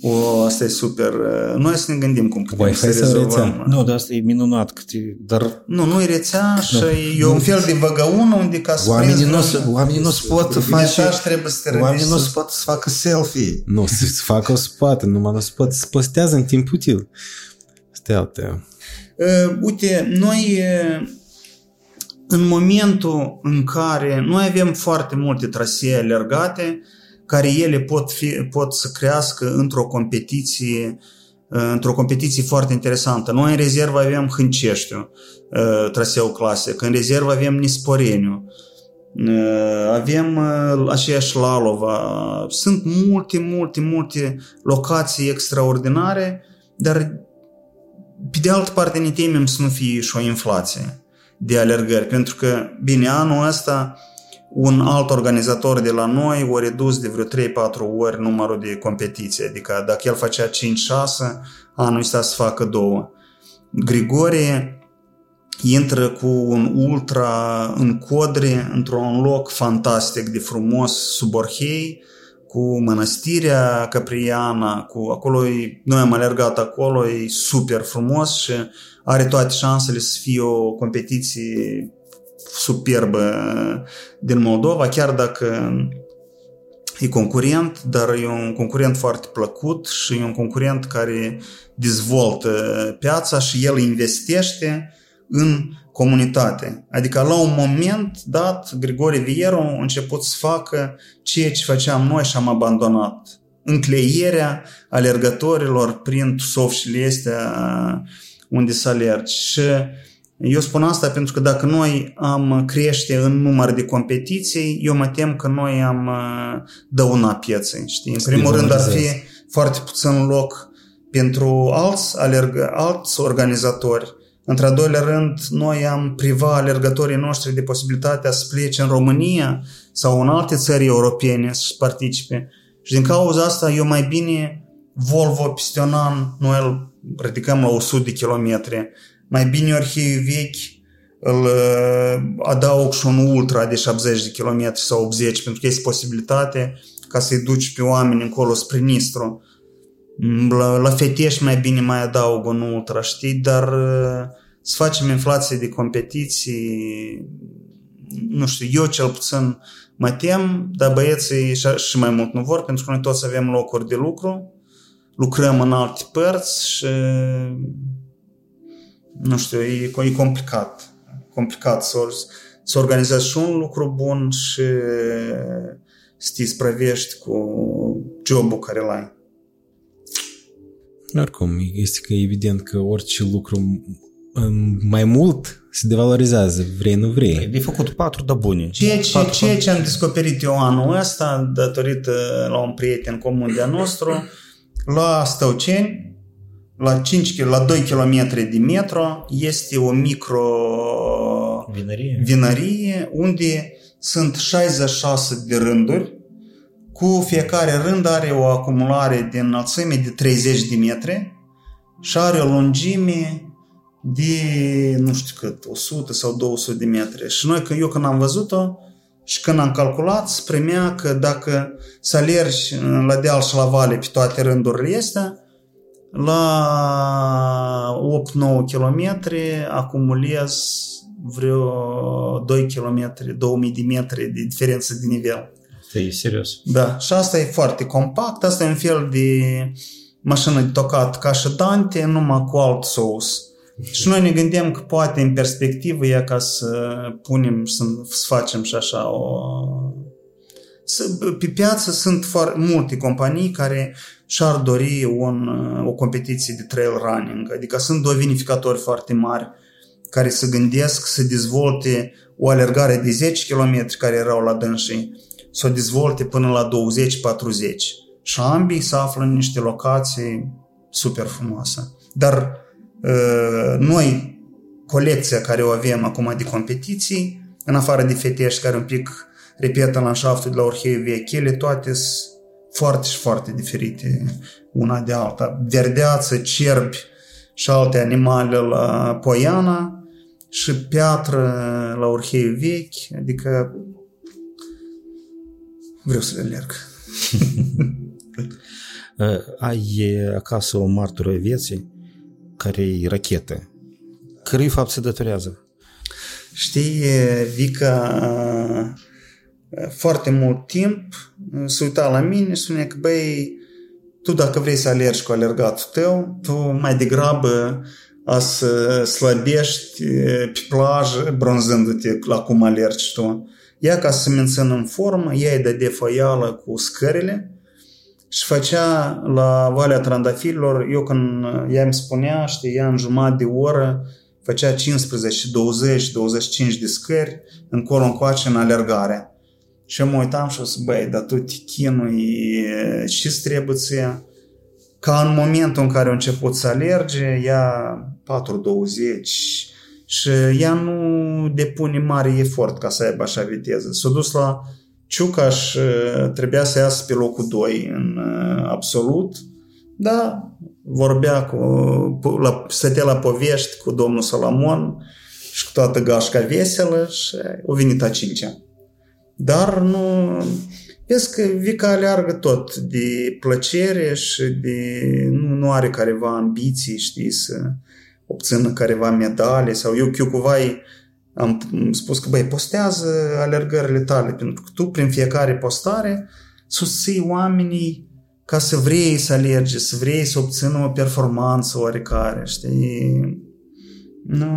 O, asta e super. Noi să ne gândim cum putem Wi-Fi să rezolvăm. Nu, dar asta e minunat. Dar... Nu, nu e rețea și nu. e un fel de văgăună unde ca să oamenii nu, se, oamenii nu se pot face... trebuie să te Oamenii nu se pot să facă selfie. Nu, să facă o spate, numai nu se pot să postează în timp util. Stai altă. Uh, uite, noi uh, în momentul în care noi avem foarte multe trasee alergate, care ele pot, fi, pot să crească într-o competiție într-o competiție foarte interesantă. Noi în rezervă avem Hânceștiu, traseu clasic, în rezervă avem Nisporeniu, avem aceeași Lalova. Sunt multe, multe, multe locații extraordinare, dar pe de altă parte ne temem să nu fie și o inflație de alergări, pentru că, bine, anul ăsta un alt organizator de la noi o redus de vreo 3-4 ori numărul de competiții, adică dacă el făcea 5-6, anul ăsta să facă două. Grigorie intră cu un ultra în Codre, într-un loc fantastic de frumos sub Orhei, cu mănăstirea Capriana, cu acolo, noi am alergat acolo, e super frumos și are toate șansele să fie o competiție superbă din Moldova, chiar dacă e concurent, dar e un concurent foarte plăcut și e un concurent care dezvoltă piața și el investește în comunitate. Adică la un moment dat, Grigore Vieru a început să facă ceea ce făceam noi și am abandonat. Încleierea alergătorilor prin tusovșile astea unde să alergi. Și eu spun asta pentru că dacă noi am crește în număr de competiții, eu mă tem că noi am uh, dăuna pieței. Știi? În primul rând ar fi foarte puțin loc pentru alți, alerg- alți organizatori. Într-al doilea rând, noi am priva alergătorii noștri de posibilitatea să plece în România sau în alte țări europene să participe. Și din cauza asta eu mai bine Volvo Pistionan, noi îl ridicăm la 100 de kilometri mai bine arhivi vechi îl uh, adaug și un ultra de 70 de km sau 80 pentru că este posibilitate ca să-i duci pe oameni încolo spre Nistru. La, la Feteș mai bine mai adaug un ultra, știi, dar uh, să facem inflație de competiții, nu știu, eu cel puțin mă tem, dar băieții și mai mult nu vor, pentru că noi toți avem locuri de lucru, lucrăm în alte părți și nu știu, e, e complicat. Complicat să, să organizezi și un lucru bun și să te sprăvești cu jobul care îl ai. Oricum, este că evident că orice lucru mai mult se devalorizează, vrei, nu vrei. De făcut patru de bune. Ceea ce, patru, ceea ce am descoperit eu anul ăsta, datorită la un prieten comun de-a nostru, la Stăuceni, la 5 la 2 km de metro este o micro vinărie, vinărie unde sunt 66 de rânduri cu fiecare rând are o acumulare de înălțime de 30 de metri și are o lungime de, nu știu cât, 100 sau 200 de metri. Și noi, eu când am văzut-o și când am calculat, spremea că dacă să alergi la deal și la vale pe toate rândurile astea, la 8-9 km acumulez vreo 2 km, 2000 de metri de diferență de nivel. E serios. Da, și asta e foarte compact, asta e un fel de mașină de tocat ca și Dante, numai cu alt sos. Și noi ne gândim că poate în perspectivă e ca să punem, să, să facem și așa o... Pe piață sunt foarte multe companii care și-ar dori un, uh, o competiție de trail running. Adică sunt doi vinificatori foarte mari care se gândesc să dezvolte o alergare de 10 km care erau la dânsii, să o dezvolte până la 20-40. și ambii se află în niște locații super frumoase. Dar uh, noi, colecția care o avem acum de competiții, în afară de fetești care un pic repetă landșaftul de la Orheiu Vechi, ele toate sunt foarte și foarte diferite una de alta. Verdeață, cerbi și alte animale la Poiana și piatră la Orheiu Vechi, adică vreau să le alerg. Ai acasă o martură vieții care e rachetă. Cărui fapt se datorează? Știi, Vica, foarte mult timp se uita la mine și spunea că, băi, tu dacă vrei să alergi cu alergatul tău, tu mai degrabă a să slăbești pe plajă bronzându-te la cum alergi tu. Ea ca să se mențină în formă, ea îi dădea foială cu scările și făcea la Valea Trandafirilor, eu când ea îmi spunea, știi, ea în jumătate de oră făcea 15, 20, 25 de scări încolo încoace în alergare. Și eu mă uitam și o să, băi, dar tu te chinui, ce trebuie ție? Ca în momentul în care a început să alerge, ea 4.20 și ea nu depune mare efort ca să aibă așa viteză. S-a dus la Ciucaș, trebuia să iasă pe locul 2 în absolut, da, vorbea cu, la, stătea la povești cu domnul Salamon și cu toată gașca veselă și a venit a cincea. Dar nu... Vezi că Vica aleargă tot de plăcere și de... Nu, nu are careva ambiții, știi, să obțină careva medale sau eu, eu cumva am spus că, băi, postează alergările tale, pentru că tu, prin fiecare postare, susții oamenii ca să vrei să alergi, să vrei să obțină o performanță oarecare, știi? Nu,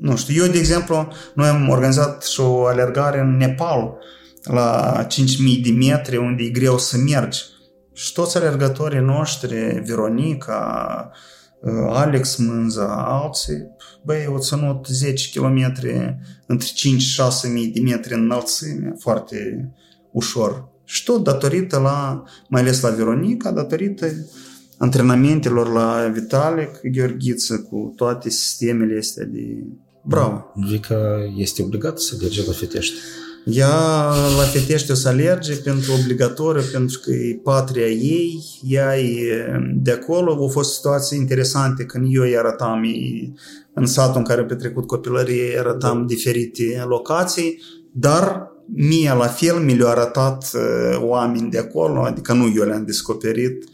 nu știu, eu, de exemplu, noi am organizat și o alergare în Nepal, la 5000 de metri, unde e greu să mergi. Și toți alergătorii noștri, Veronica, uh, Alex Mânza, alții, băi, au ținut 10 km între 5 și 6 mii de metri în înălțime, foarte ușor. Și tot datorită la, mai ales la Veronica, datorită antrenamentelor la Vitalic Gheorghiță cu toate sistemele astea de Bravo. Vica este obligată să alerge la Fetești. Ea la Fetești o să alerge pentru obligatoriu, pentru că e patria ei, ea e de acolo. Au fost situații interesante când eu îi arătam în satul în care am petrecut copilărie, arătam da. diferite locații, dar mie la fel mi le-au arătat oameni de acolo, adică nu eu le-am descoperit,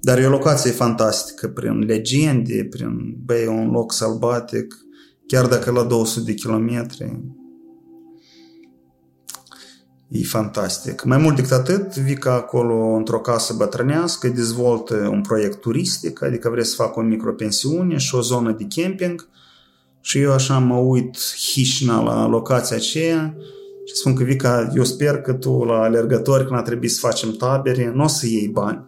dar e o locație fantastică, prin legende, prin, băi, un loc sălbatic, chiar dacă la 200 de kilometri, e fantastic. Mai mult decât atât, Vica acolo într-o casă bătrânească dezvoltă un proiect turistic, adică vrea să facă o micropensiune și o zonă de camping și eu așa mă uit hișna la locația aceea și spun că Vica, eu sper că tu la alergători când a trebuit să facem tabere, nu o să iei bani.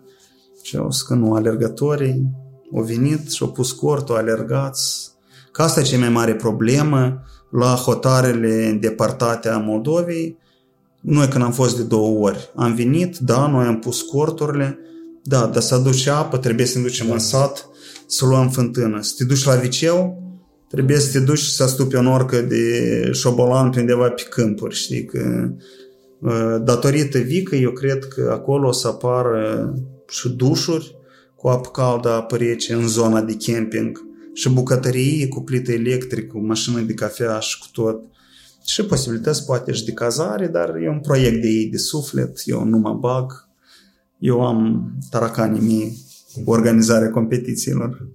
Și eu zic că nu, alergătorii au venit și au pus cortul, alergați, Că asta e cea mai mare problemă la hotarele îndepărtate a Moldovei. Noi când am fost de două ori, am venit, da, noi am pus corturile, da, dar să aduci apă, trebuie să ne ducem în sat, să luăm fântână. Să te duci la viceu, trebuie să te duci să stupi o norcă de șobolan pe undeva pe câmpuri, știi, că ă, datorită Vică, eu cred că acolo o să apară și dușuri cu apă caldă, apă rece în zona de camping, și bucătărie cu plită electrică, cu mașină de cafea și cu tot. Și posibilități poate și de cazare, dar e un proiect de ei de suflet, eu nu mă bag. Eu am taracanii mei cu organizarea competițiilor.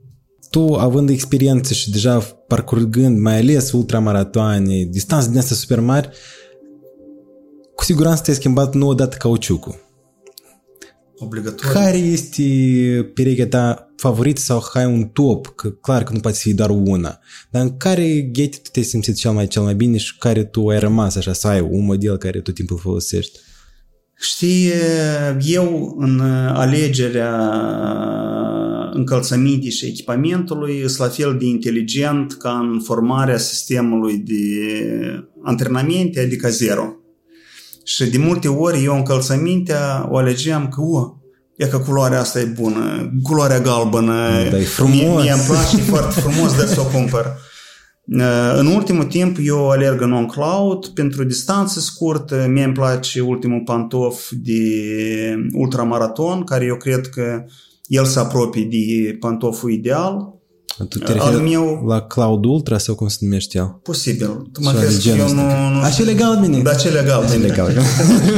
Tu, având experiență și deja parcurgând mai ales ultramaratoane, distanțe din astea super mari, cu siguranță te-ai schimbat nu odată cauciucul. Obligatoriu. Care este perechea ta favorită sau hai un top? Că clar că nu poate fi doar una. Dar în care ghete tu te-ai simțit cel mai, cel mai bine și care tu ai rămas așa, să ai un model care tot timpul folosești? Știi, eu în alegerea încălțămintei și echipamentului sunt la fel de inteligent ca în formarea sistemului de antrenamente, adică zero. Și de multe ori eu încălțămintea o alegeam că, o, e că culoarea asta e bună, culoarea galbenă, Da, e frumos. mie, mie îmi place, e foarte frumos de să o cumpăr. Uh, În ultimul timp eu alerg în on-cloud pentru distanțe scurte, mie îmi place ultimul pantof de ultramaraton, care eu cred că el se apropie de pantoful ideal. Tu te Al referi meu- la Cloud Ultra sau cum se numește el? Posibil. Tu mă Ceva de crezi că genul eu ăsta. nu... nu Acele galbene? Da, cele galbene. Acele galbene.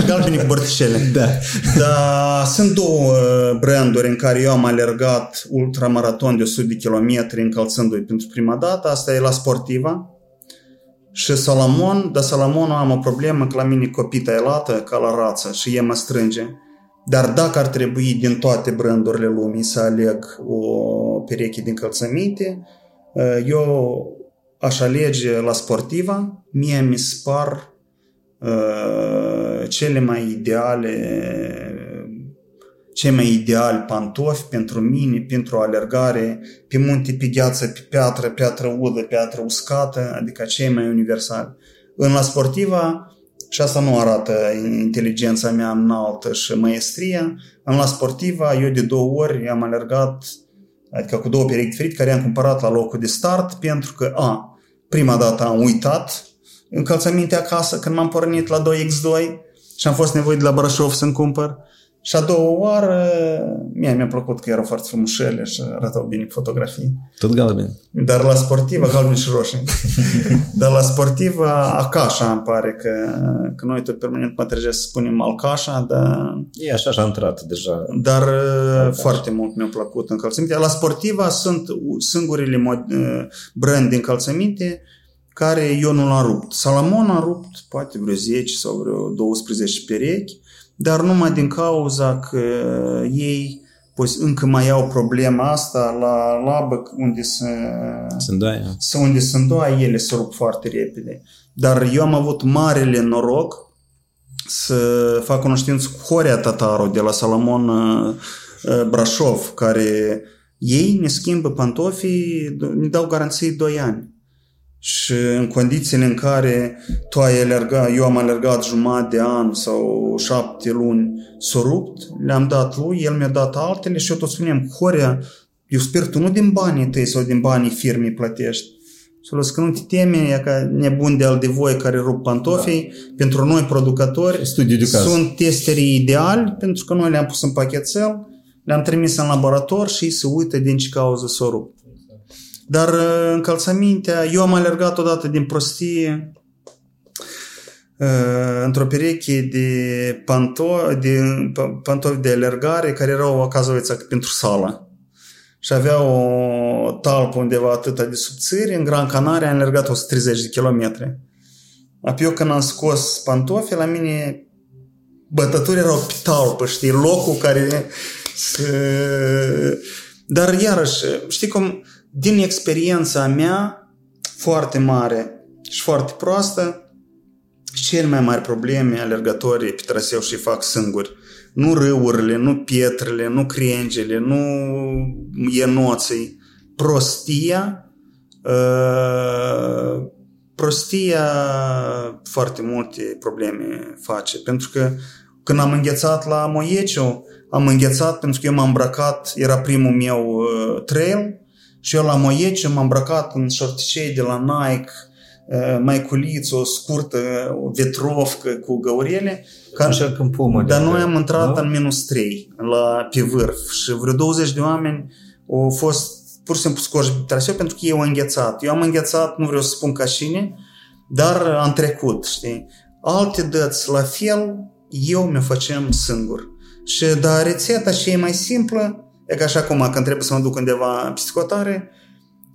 galbene cu borticele. Da. Dar sunt două uh, branduri în care eu am alergat ultramaraton de 100 de kilometri încălțându-i pentru prima dată. Asta e la Sportiva și Salamon, dar Salamonul am o problemă că la mine copita e lată ca la rață și e mă strânge. Dar dacă ar trebui din toate brandurile lumii să aleg o pereche de încălțăminte, uh, eu aș alege la Sportiva. Mie mi se par uh, cele mai ideale cei mai ideali pantofi pentru mine, pentru o alergare pe munte, pe gheață, pe piatră, piatră udă, piatră uscată, adică cei mai universali. În la sportiva, și asta nu arată inteligența mea înaltă și maestria, în la sportiva eu de două ori am alergat, adică cu două perechi diferite, care am cumpărat la locul de start, pentru că, a, prima dată am uitat încălțăminte acasă când m-am pornit la 2x2 și am fost nevoit de la Brașov să-mi cumpăr. Și a doua oară, mie mi-a plăcut că erau foarte frumușele și arătau bine pe fotografii. Tot galben. Dar la sportivă, galben și roșii. Dar la sportivă, Acașa îmi pare că, că noi tot permanent mă trebuie să spunem Alcașa, dar, E așa și a intrat deja. dar foarte mult mi-a plăcut încălțăminte. La sportiva sunt singurile mod, brand de încălțăminte care eu nu l-am rupt. Salamon a rupt poate vreo 10 sau vreo 12 perechi, dar numai din cauza că ei pues, încă mai au problema asta la labă unde se, Se îndoaie. să unde se îndoaie, ele se rup foarte repede. Dar eu am avut marele noroc să fac cunoștință cu Horea Tataru de la Salamon uh, uh, Brașov, care ei ne schimbă pantofii, ne dau garanții 2 ani. Și în condițiile în care tu ai alergat, eu am alergat jumătate de an sau șapte luni, s-o rupt, le-am dat lui, el mi-a dat altele și eu tot spuneam, Horea, eu sper tu nu din banii tăi sau din banii firmei plătești. Și l că nu te teme, e ca nebun de al de voi care rup pantofii, da. pentru noi producători Studiu de caz. sunt testerii ideali, pentru că noi le-am pus în pachetel, le-am trimis în laborator și ei se uită din ce cauză s-o rup. Dar uh, încălțămintea, eu am alergat odată din prostie uh, într-o pereche de, panto, de pa- pantofi de alergare care erau acazovița pentru sală. Și avea o talpă undeva atâta de subțiri, în Gran Canaria am alergat 130 de kilometri. Apoi eu când am scos pantofii, la mine bătături erau pe talpă, știi, locul care se... Dar iarăși, știi cum, din experiența mea foarte mare și foarte proastă, cele mai mari probleme alergătorii pe traseu și fac singuri. Nu râurile, nu pietrele, nu crengele, nu enoții. Prostia, uh, prostia foarte multe probleme face. Pentru că când am înghețat la Moieciu, am înghețat pentru că eu m-am îmbrăcat, era primul meu uh, trail, și eu la Moieciu m-am îmbrăcat în șorticei de la Nike, uh, maiculiță, o scurtă, o vetrovcă cu găurele. Ca, Așa când pumă. dar de- noi am intrat Da? în minus 3 la, pe vârf și vreo 20 de oameni au fost pur și simplu scoși pe traseu pentru că eu am înghețat. Eu am înghețat, nu vreau să spun ca cine, dar am trecut, știi? Alte dăți la fel, eu mi-o facem singur. Și da, rețeta și e mai simplă, e ca așa cum când trebuie să mă duc undeva în psihotare,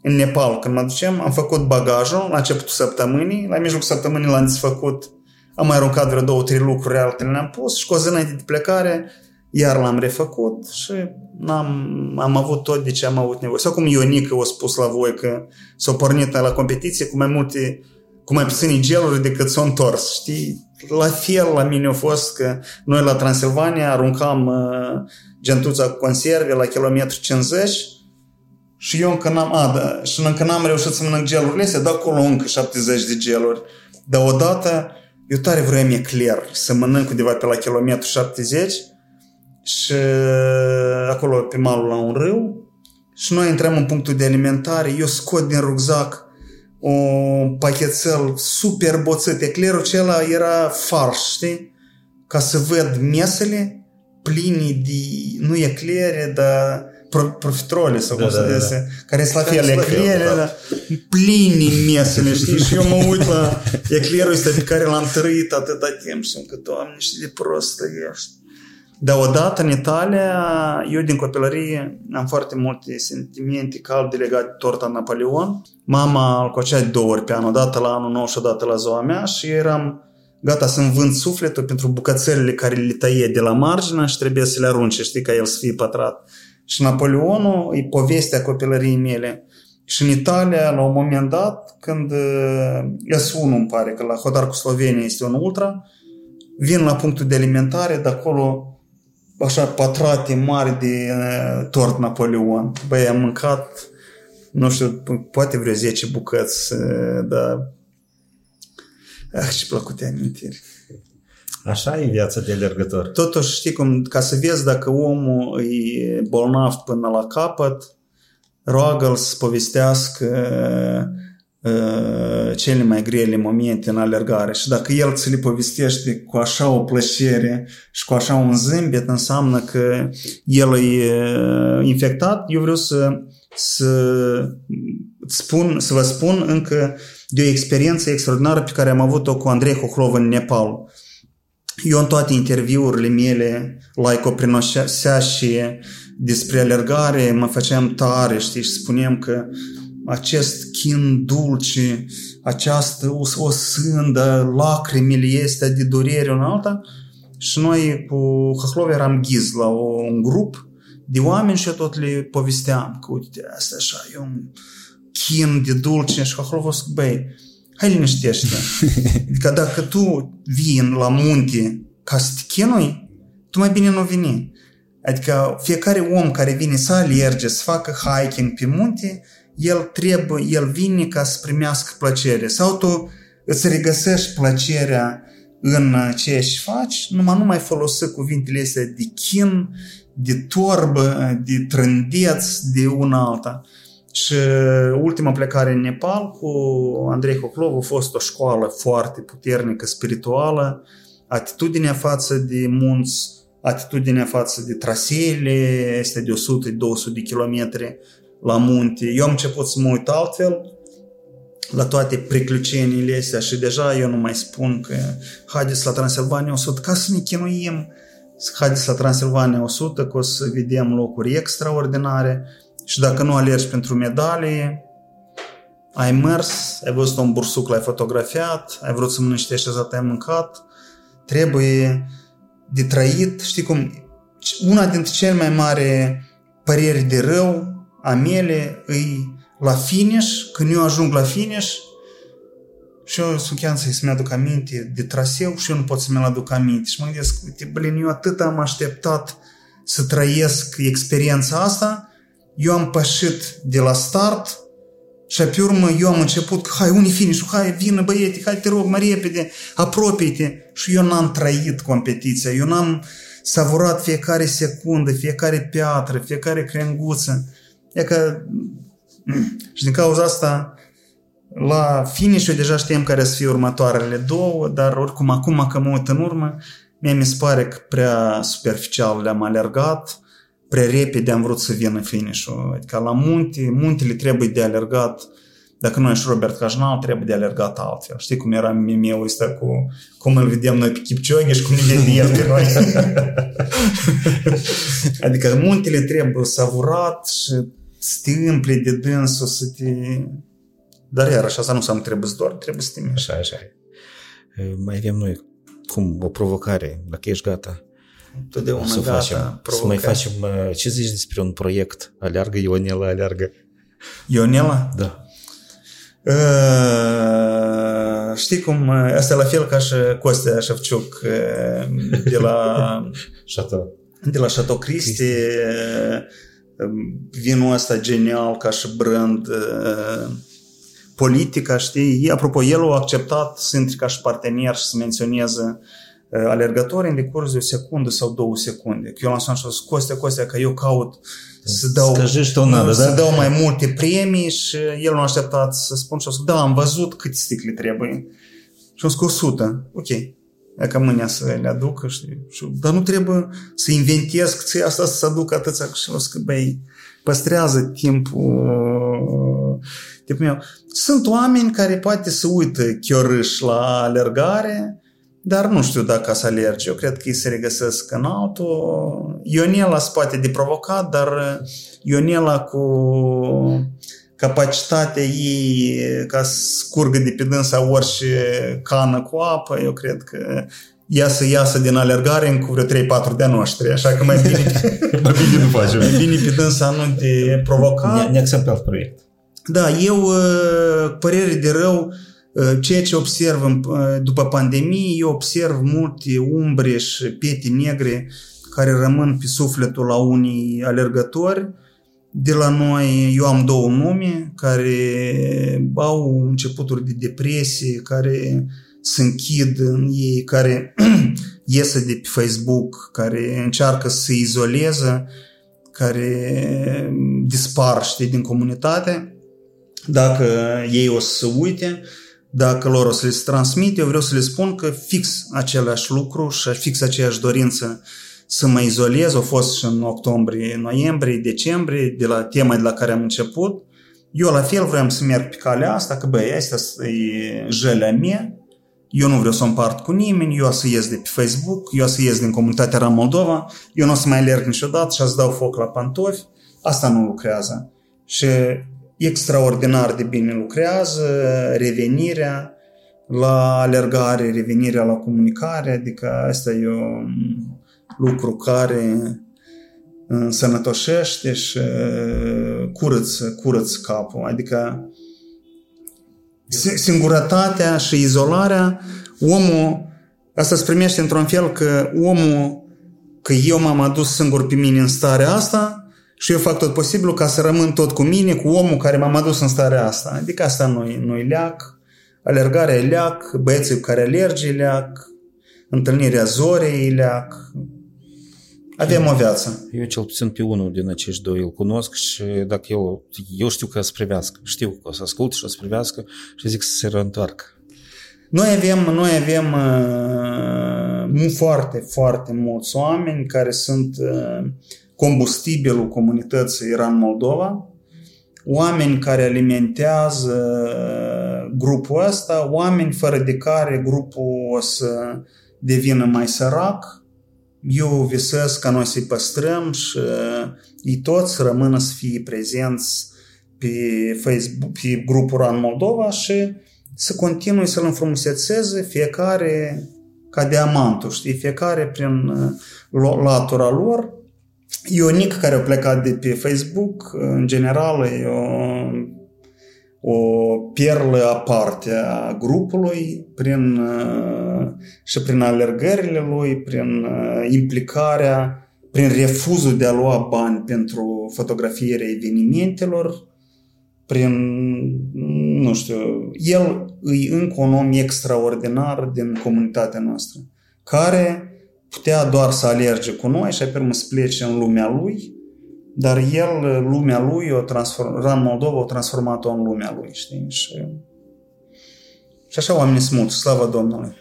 în Nepal, când mă ducem, am făcut bagajul la începutul săptămânii, la mijlocul săptămânii l-am desfăcut, am mai aruncat vreo două, trei lucruri, altele le-am pus și cu o zi înainte de plecare, iar l-am refăcut și am am avut tot de ce am avut nevoie. Sau cum Ionica a spus la voi că s-a pornit la competiție cu mai multe, cu mai puține geluri decât s-a întors, știi? La fel la mine a fost că noi la Transilvania aruncam uh, gentuța cu conserve la kilometru 50 și eu încă n-am, a, da, și încă n-am reușit să mănânc gelurile astea, dar acolo încă 70 de geluri. Dar odată, eu tare vreau ecler să mănânc undeva pe la kilometru 70 și uh, acolo pe malul la un râu și noi intrăm în punctul de alimentare, eu scot din rucsac un pachetel super boțăt. Eclerul acela era fars, știi? Ca să văd mesele pline de, nu eclere, dar profiterole sau cum da, se da, da. care sunt la fel, eclere, da. plini mesele, știi? Și eu mă uit la eclerul ăsta pe care l-am trăit atâta timp și sunt că, Doamne, știi de prost ești. Dar odată în Italia, eu din copilărie am foarte multe sentimente calde legate de torta Napoleon. Mama îl cocea două ori pe an, odată la anul nou și odată la ziua mea și eram gata să-mi vând sufletul pentru bucățelele care le tăie de la margine și trebuie să le arunce, știi, ca el să fie pătrat. Și Napoleonul e povestea copilăriei mele. Și în Italia, la un moment dat, când S1 îmi pare că la Hodar cu Slovenia este un ultra, vin la punctul de alimentare, de acolo așa patrate mari de uh, tort Napoleon. Băi, am mâncat, nu știu, poate vreo 10 bucăți, uh, dar... Ah, ce plăcute amintiri. Așa e viața de alergător. Totuși, știi cum, ca să vezi dacă omul e bolnav până la capăt, roagă-l să povestească uh, cele mai grele momente în alergare și dacă el ți le povestește cu așa o plăcere și cu așa un zâmbet, înseamnă că el e uh, infectat. Eu vreau să, să, spun, să vă spun încă de o experiență extraordinară pe care am avut-o cu Andrei Hohlov în Nepal. Eu în toate interviurile mele, laicoprinosea și despre alergare, mă făceam tare, știi, și spuneam că acest chin dulce, această o, o sândă, lacrimile este de durere în alta și noi cu Hahlov eram ghiz la o, un grup de oameni și eu tot le povesteam că uite, asta așa, e un chin de dulce și Hahlov o zic, băi, hai liniștește. Adică dacă tu vii la munte ca să te chinui, tu mai bine nu veni. Adică fiecare om care vine să alerge, să facă hiking pe munte, el trebuie, el vine ca să primească plăcere. Sau tu îți regăsești plăcerea în ce și faci, numai nu mai folosi cuvintele astea de chin, de torbă, de trândeț, de una alta. Și ultima plecare în Nepal cu Andrei Hoclov a fost o școală foarte puternică, spirituală, atitudinea față de munți, atitudinea față de traseele, este de 100-200 de kilometri, la munte. Eu am început să mă uit altfel la toate pricluceniile astea și deja eu nu mai spun că haideți la Transilvania 100 ca să ne chinuim, haideți la Transilvania 100 că o să vedem locuri extraordinare și dacă nu alergi pentru medalie, ai mers, ai văzut un bursuc, l-ai fotografiat, ai vrut să mănânci niște așezat, ai mâncat, trebuie de trăit, știi cum, una dintre cele mai mari păreri de rău a mele îi la finish, când eu ajung la finish, și eu sunt chiar să-mi aduc aminte de traseu și eu nu pot să mi-l aduc aminte. Și mă gândesc, uite, blin, eu atât am așteptat să trăiesc experiența asta, eu am pășit de la start și pe urmă eu am început că hai, unii finish hai, vină băiete, hai te rog, mai repede, apropie-te. Și eu n-am trăit competiția, eu n-am savurat fiecare secundă, fiecare piatră, fiecare crenguță. E că și din cauza asta la finish eu deja știam care să fie următoarele două, dar oricum acum că mă uit în urmă, mie mi se pare că prea superficial le-am alergat, prea repede am vrut să vină finish-ul. Adică la munte, muntele trebuie de alergat dacă nu ești Robert Cajnal, trebuie de alergat altfel. Știi cum era meme-ul ăsta cu cum îl vedem noi pe Kipchoge și cum ne vedem pe noi. adică muntele trebuie savurat și să te împli de dânsul, să te... Dar iarăși asta nu înseamnă trebuie să doar, trebuie să te miști. Așa, așa. Mai avem noi cum o provocare, dacă ești gata. Totdeauna să gata, facem, Să mai facem, ce zici despre un proiect? Aleargă, Ionela, aleargă. Ionela? Da. Uh, știi cum, asta e la fel ca și Costea Șevciuc de la Chateau. De la Chateau Cristi, vinul ăsta genial ca și brand politica, știi? Apropo, el a acceptat să intre ca și partener și să menționeze alergători în decurs de o secundă sau două secunde. Că eu l-am sunat și am zis, Costea, Costea, că eu caut să dau, Scăjești o nadă, să da? dau mai multe premii și el nu a așteptat să spun și a zis, da, am văzut câte sticle trebuie. Și am zis, 100. Ok. E ca mâine să le aducă, știi? Și, dar nu trebuie să inventez că asta să se aducă atâția. Și am zis că, băi, păstrează timpul tipul meu. Sunt oameni care poate să uită chiorâș la alergare, dar nu știu dacă să alerge. Eu cred că ei se regăsesc în altul. Ionela se poate de provocat, dar Ionela cu capacitatea ei ca să scurgă de pe dânsa orice cană cu apă, eu cred că ea să iasă din alergare în cu vreo 3-4 de-a noștri, așa că mai bine, Mai bine nu facem. mai bine pe dânsa nu te provoca. Ne, ne acceptat proiect. Da, eu, uh, părere de rău, uh, ceea ce observ în- uh, după pandemie, eu observ multe umbre și pete negre care rămân pe sufletul la unii alergători. De la noi, eu am două nume care au începuturi de depresie, care se închid în ei, care iese de pe Facebook, care încearcă să se izoleze, care dispar, știi, din comunitate. Dacă ei o să se uite, dacă lor o să le se transmit, eu vreau să le spun că fix același lucru și fix aceeași dorință să mă izolez, a fost și în octombrie, noiembrie, decembrie, de la tema de la care am început. Eu la fel vreau să merg pe calea asta, că băi, asta e jelea mea, eu nu vreau să o împart cu nimeni, eu o să ies de pe Facebook, eu o să ies din comunitatea Ram Moldova, eu nu o să mai alerg niciodată și o să dau foc la pantofi, asta nu lucrează. Și extraordinar de bine lucrează, revenirea la alergare, revenirea la comunicare, adică asta e un lucru care însănătoșește și curăță, curăță capul. Adică si- singurătatea și izolarea, omul, asta se primește într-un fel că omul, că eu m-am adus singur pe mine în starea asta și eu fac tot posibilul ca să rămân tot cu mine, cu omul care m-am adus în starea asta. Adică asta nu-i, nu-i leac, alergarea e leac, băieții cu care alergi e leac, întâlnirea zorei e leac. Avem o viață. Eu cel puțin pe unul din acești doi îl cunosc și dacă eu, eu știu că o să privească, știu că o să ascult și o să privească și zic să se reîntoarcă. Noi avem, noi avem uh, foarte, foarte mulți oameni care sunt uh, combustibilul comunității Iran-Moldova, oameni care alimentează grupul ăsta, oameni fără de care grupul o să devină mai sărac. Eu visez ca noi să-i păstrăm și ei toți rămână să fie prezenți pe Facebook, pe grupul RAN Moldova și să continui să-l înfrumusețeze fiecare ca diamantul, știi, fiecare prin uh, latura lor. Ionic care a plecat de pe Facebook, în general, e o, o perlă aparte a grupului prin, uh, și prin alergările lui, prin uh, implicarea, prin refuzul de a lua bani pentru fotografierea evenimentelor, prin, nu știu, el e încă un om extraordinar din comunitatea noastră, care putea doar să alerge cu noi și apoi să plece în lumea lui, dar el, lumea lui, o transform, Ran Moldova a transformat-o în lumea lui, știi? Și, și așa oamenii sunt mulți, slavă Domnului.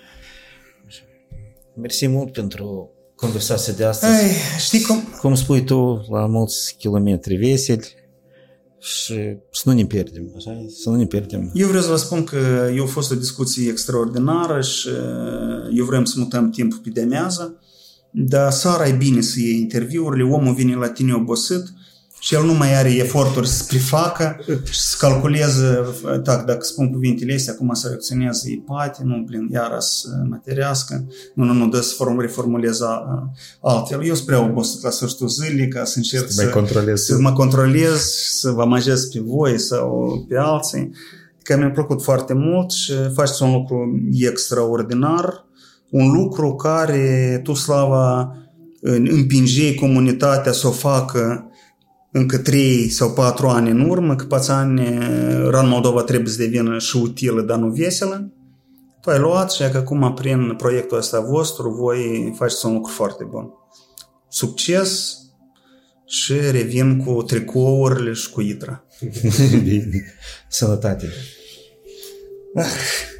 Mersi mult pentru conversația de astăzi. Ai, știi cum? Cum spui tu, la mulți kilometri veseli și să nu ne pierdem, așa? e? Să nu ne pierdem. Eu vreau să vă spun că eu a fost o discuție extraordinară și uh, eu vreau să mutăm timpul pe demează, dar seara e bine să iei interviurile, omul vine la tine obosit și el nu mai are eforturi să prefacă și să calculeze, tak, dacă spun cuvintele astea, acum să reacționeze, e poate, nu, plin, iară să materească, nu, nu, nu, dă să form, reformuleze altfel. Eu sunt prea obosit la sfârșitul zilei ca să încerc Să mai controlezi. să mă controlez, să vă amăjesc pe voi sau pe alții. Că mi-a plăcut foarte mult și faceți un lucru extraordinar, un lucru care tu, Slava, împingeai comunitatea să o facă încă 3 sau 4 ani în urmă, că pațani uh, Ran Moldova trebuie să devină și utilă, dar nu veselă. Tu ai luat și acum prin proiectul ăsta vostru voi faceți un lucru foarte bun. Succes și revin cu tricourile și cu itra. Bine. Sănătate. Ah.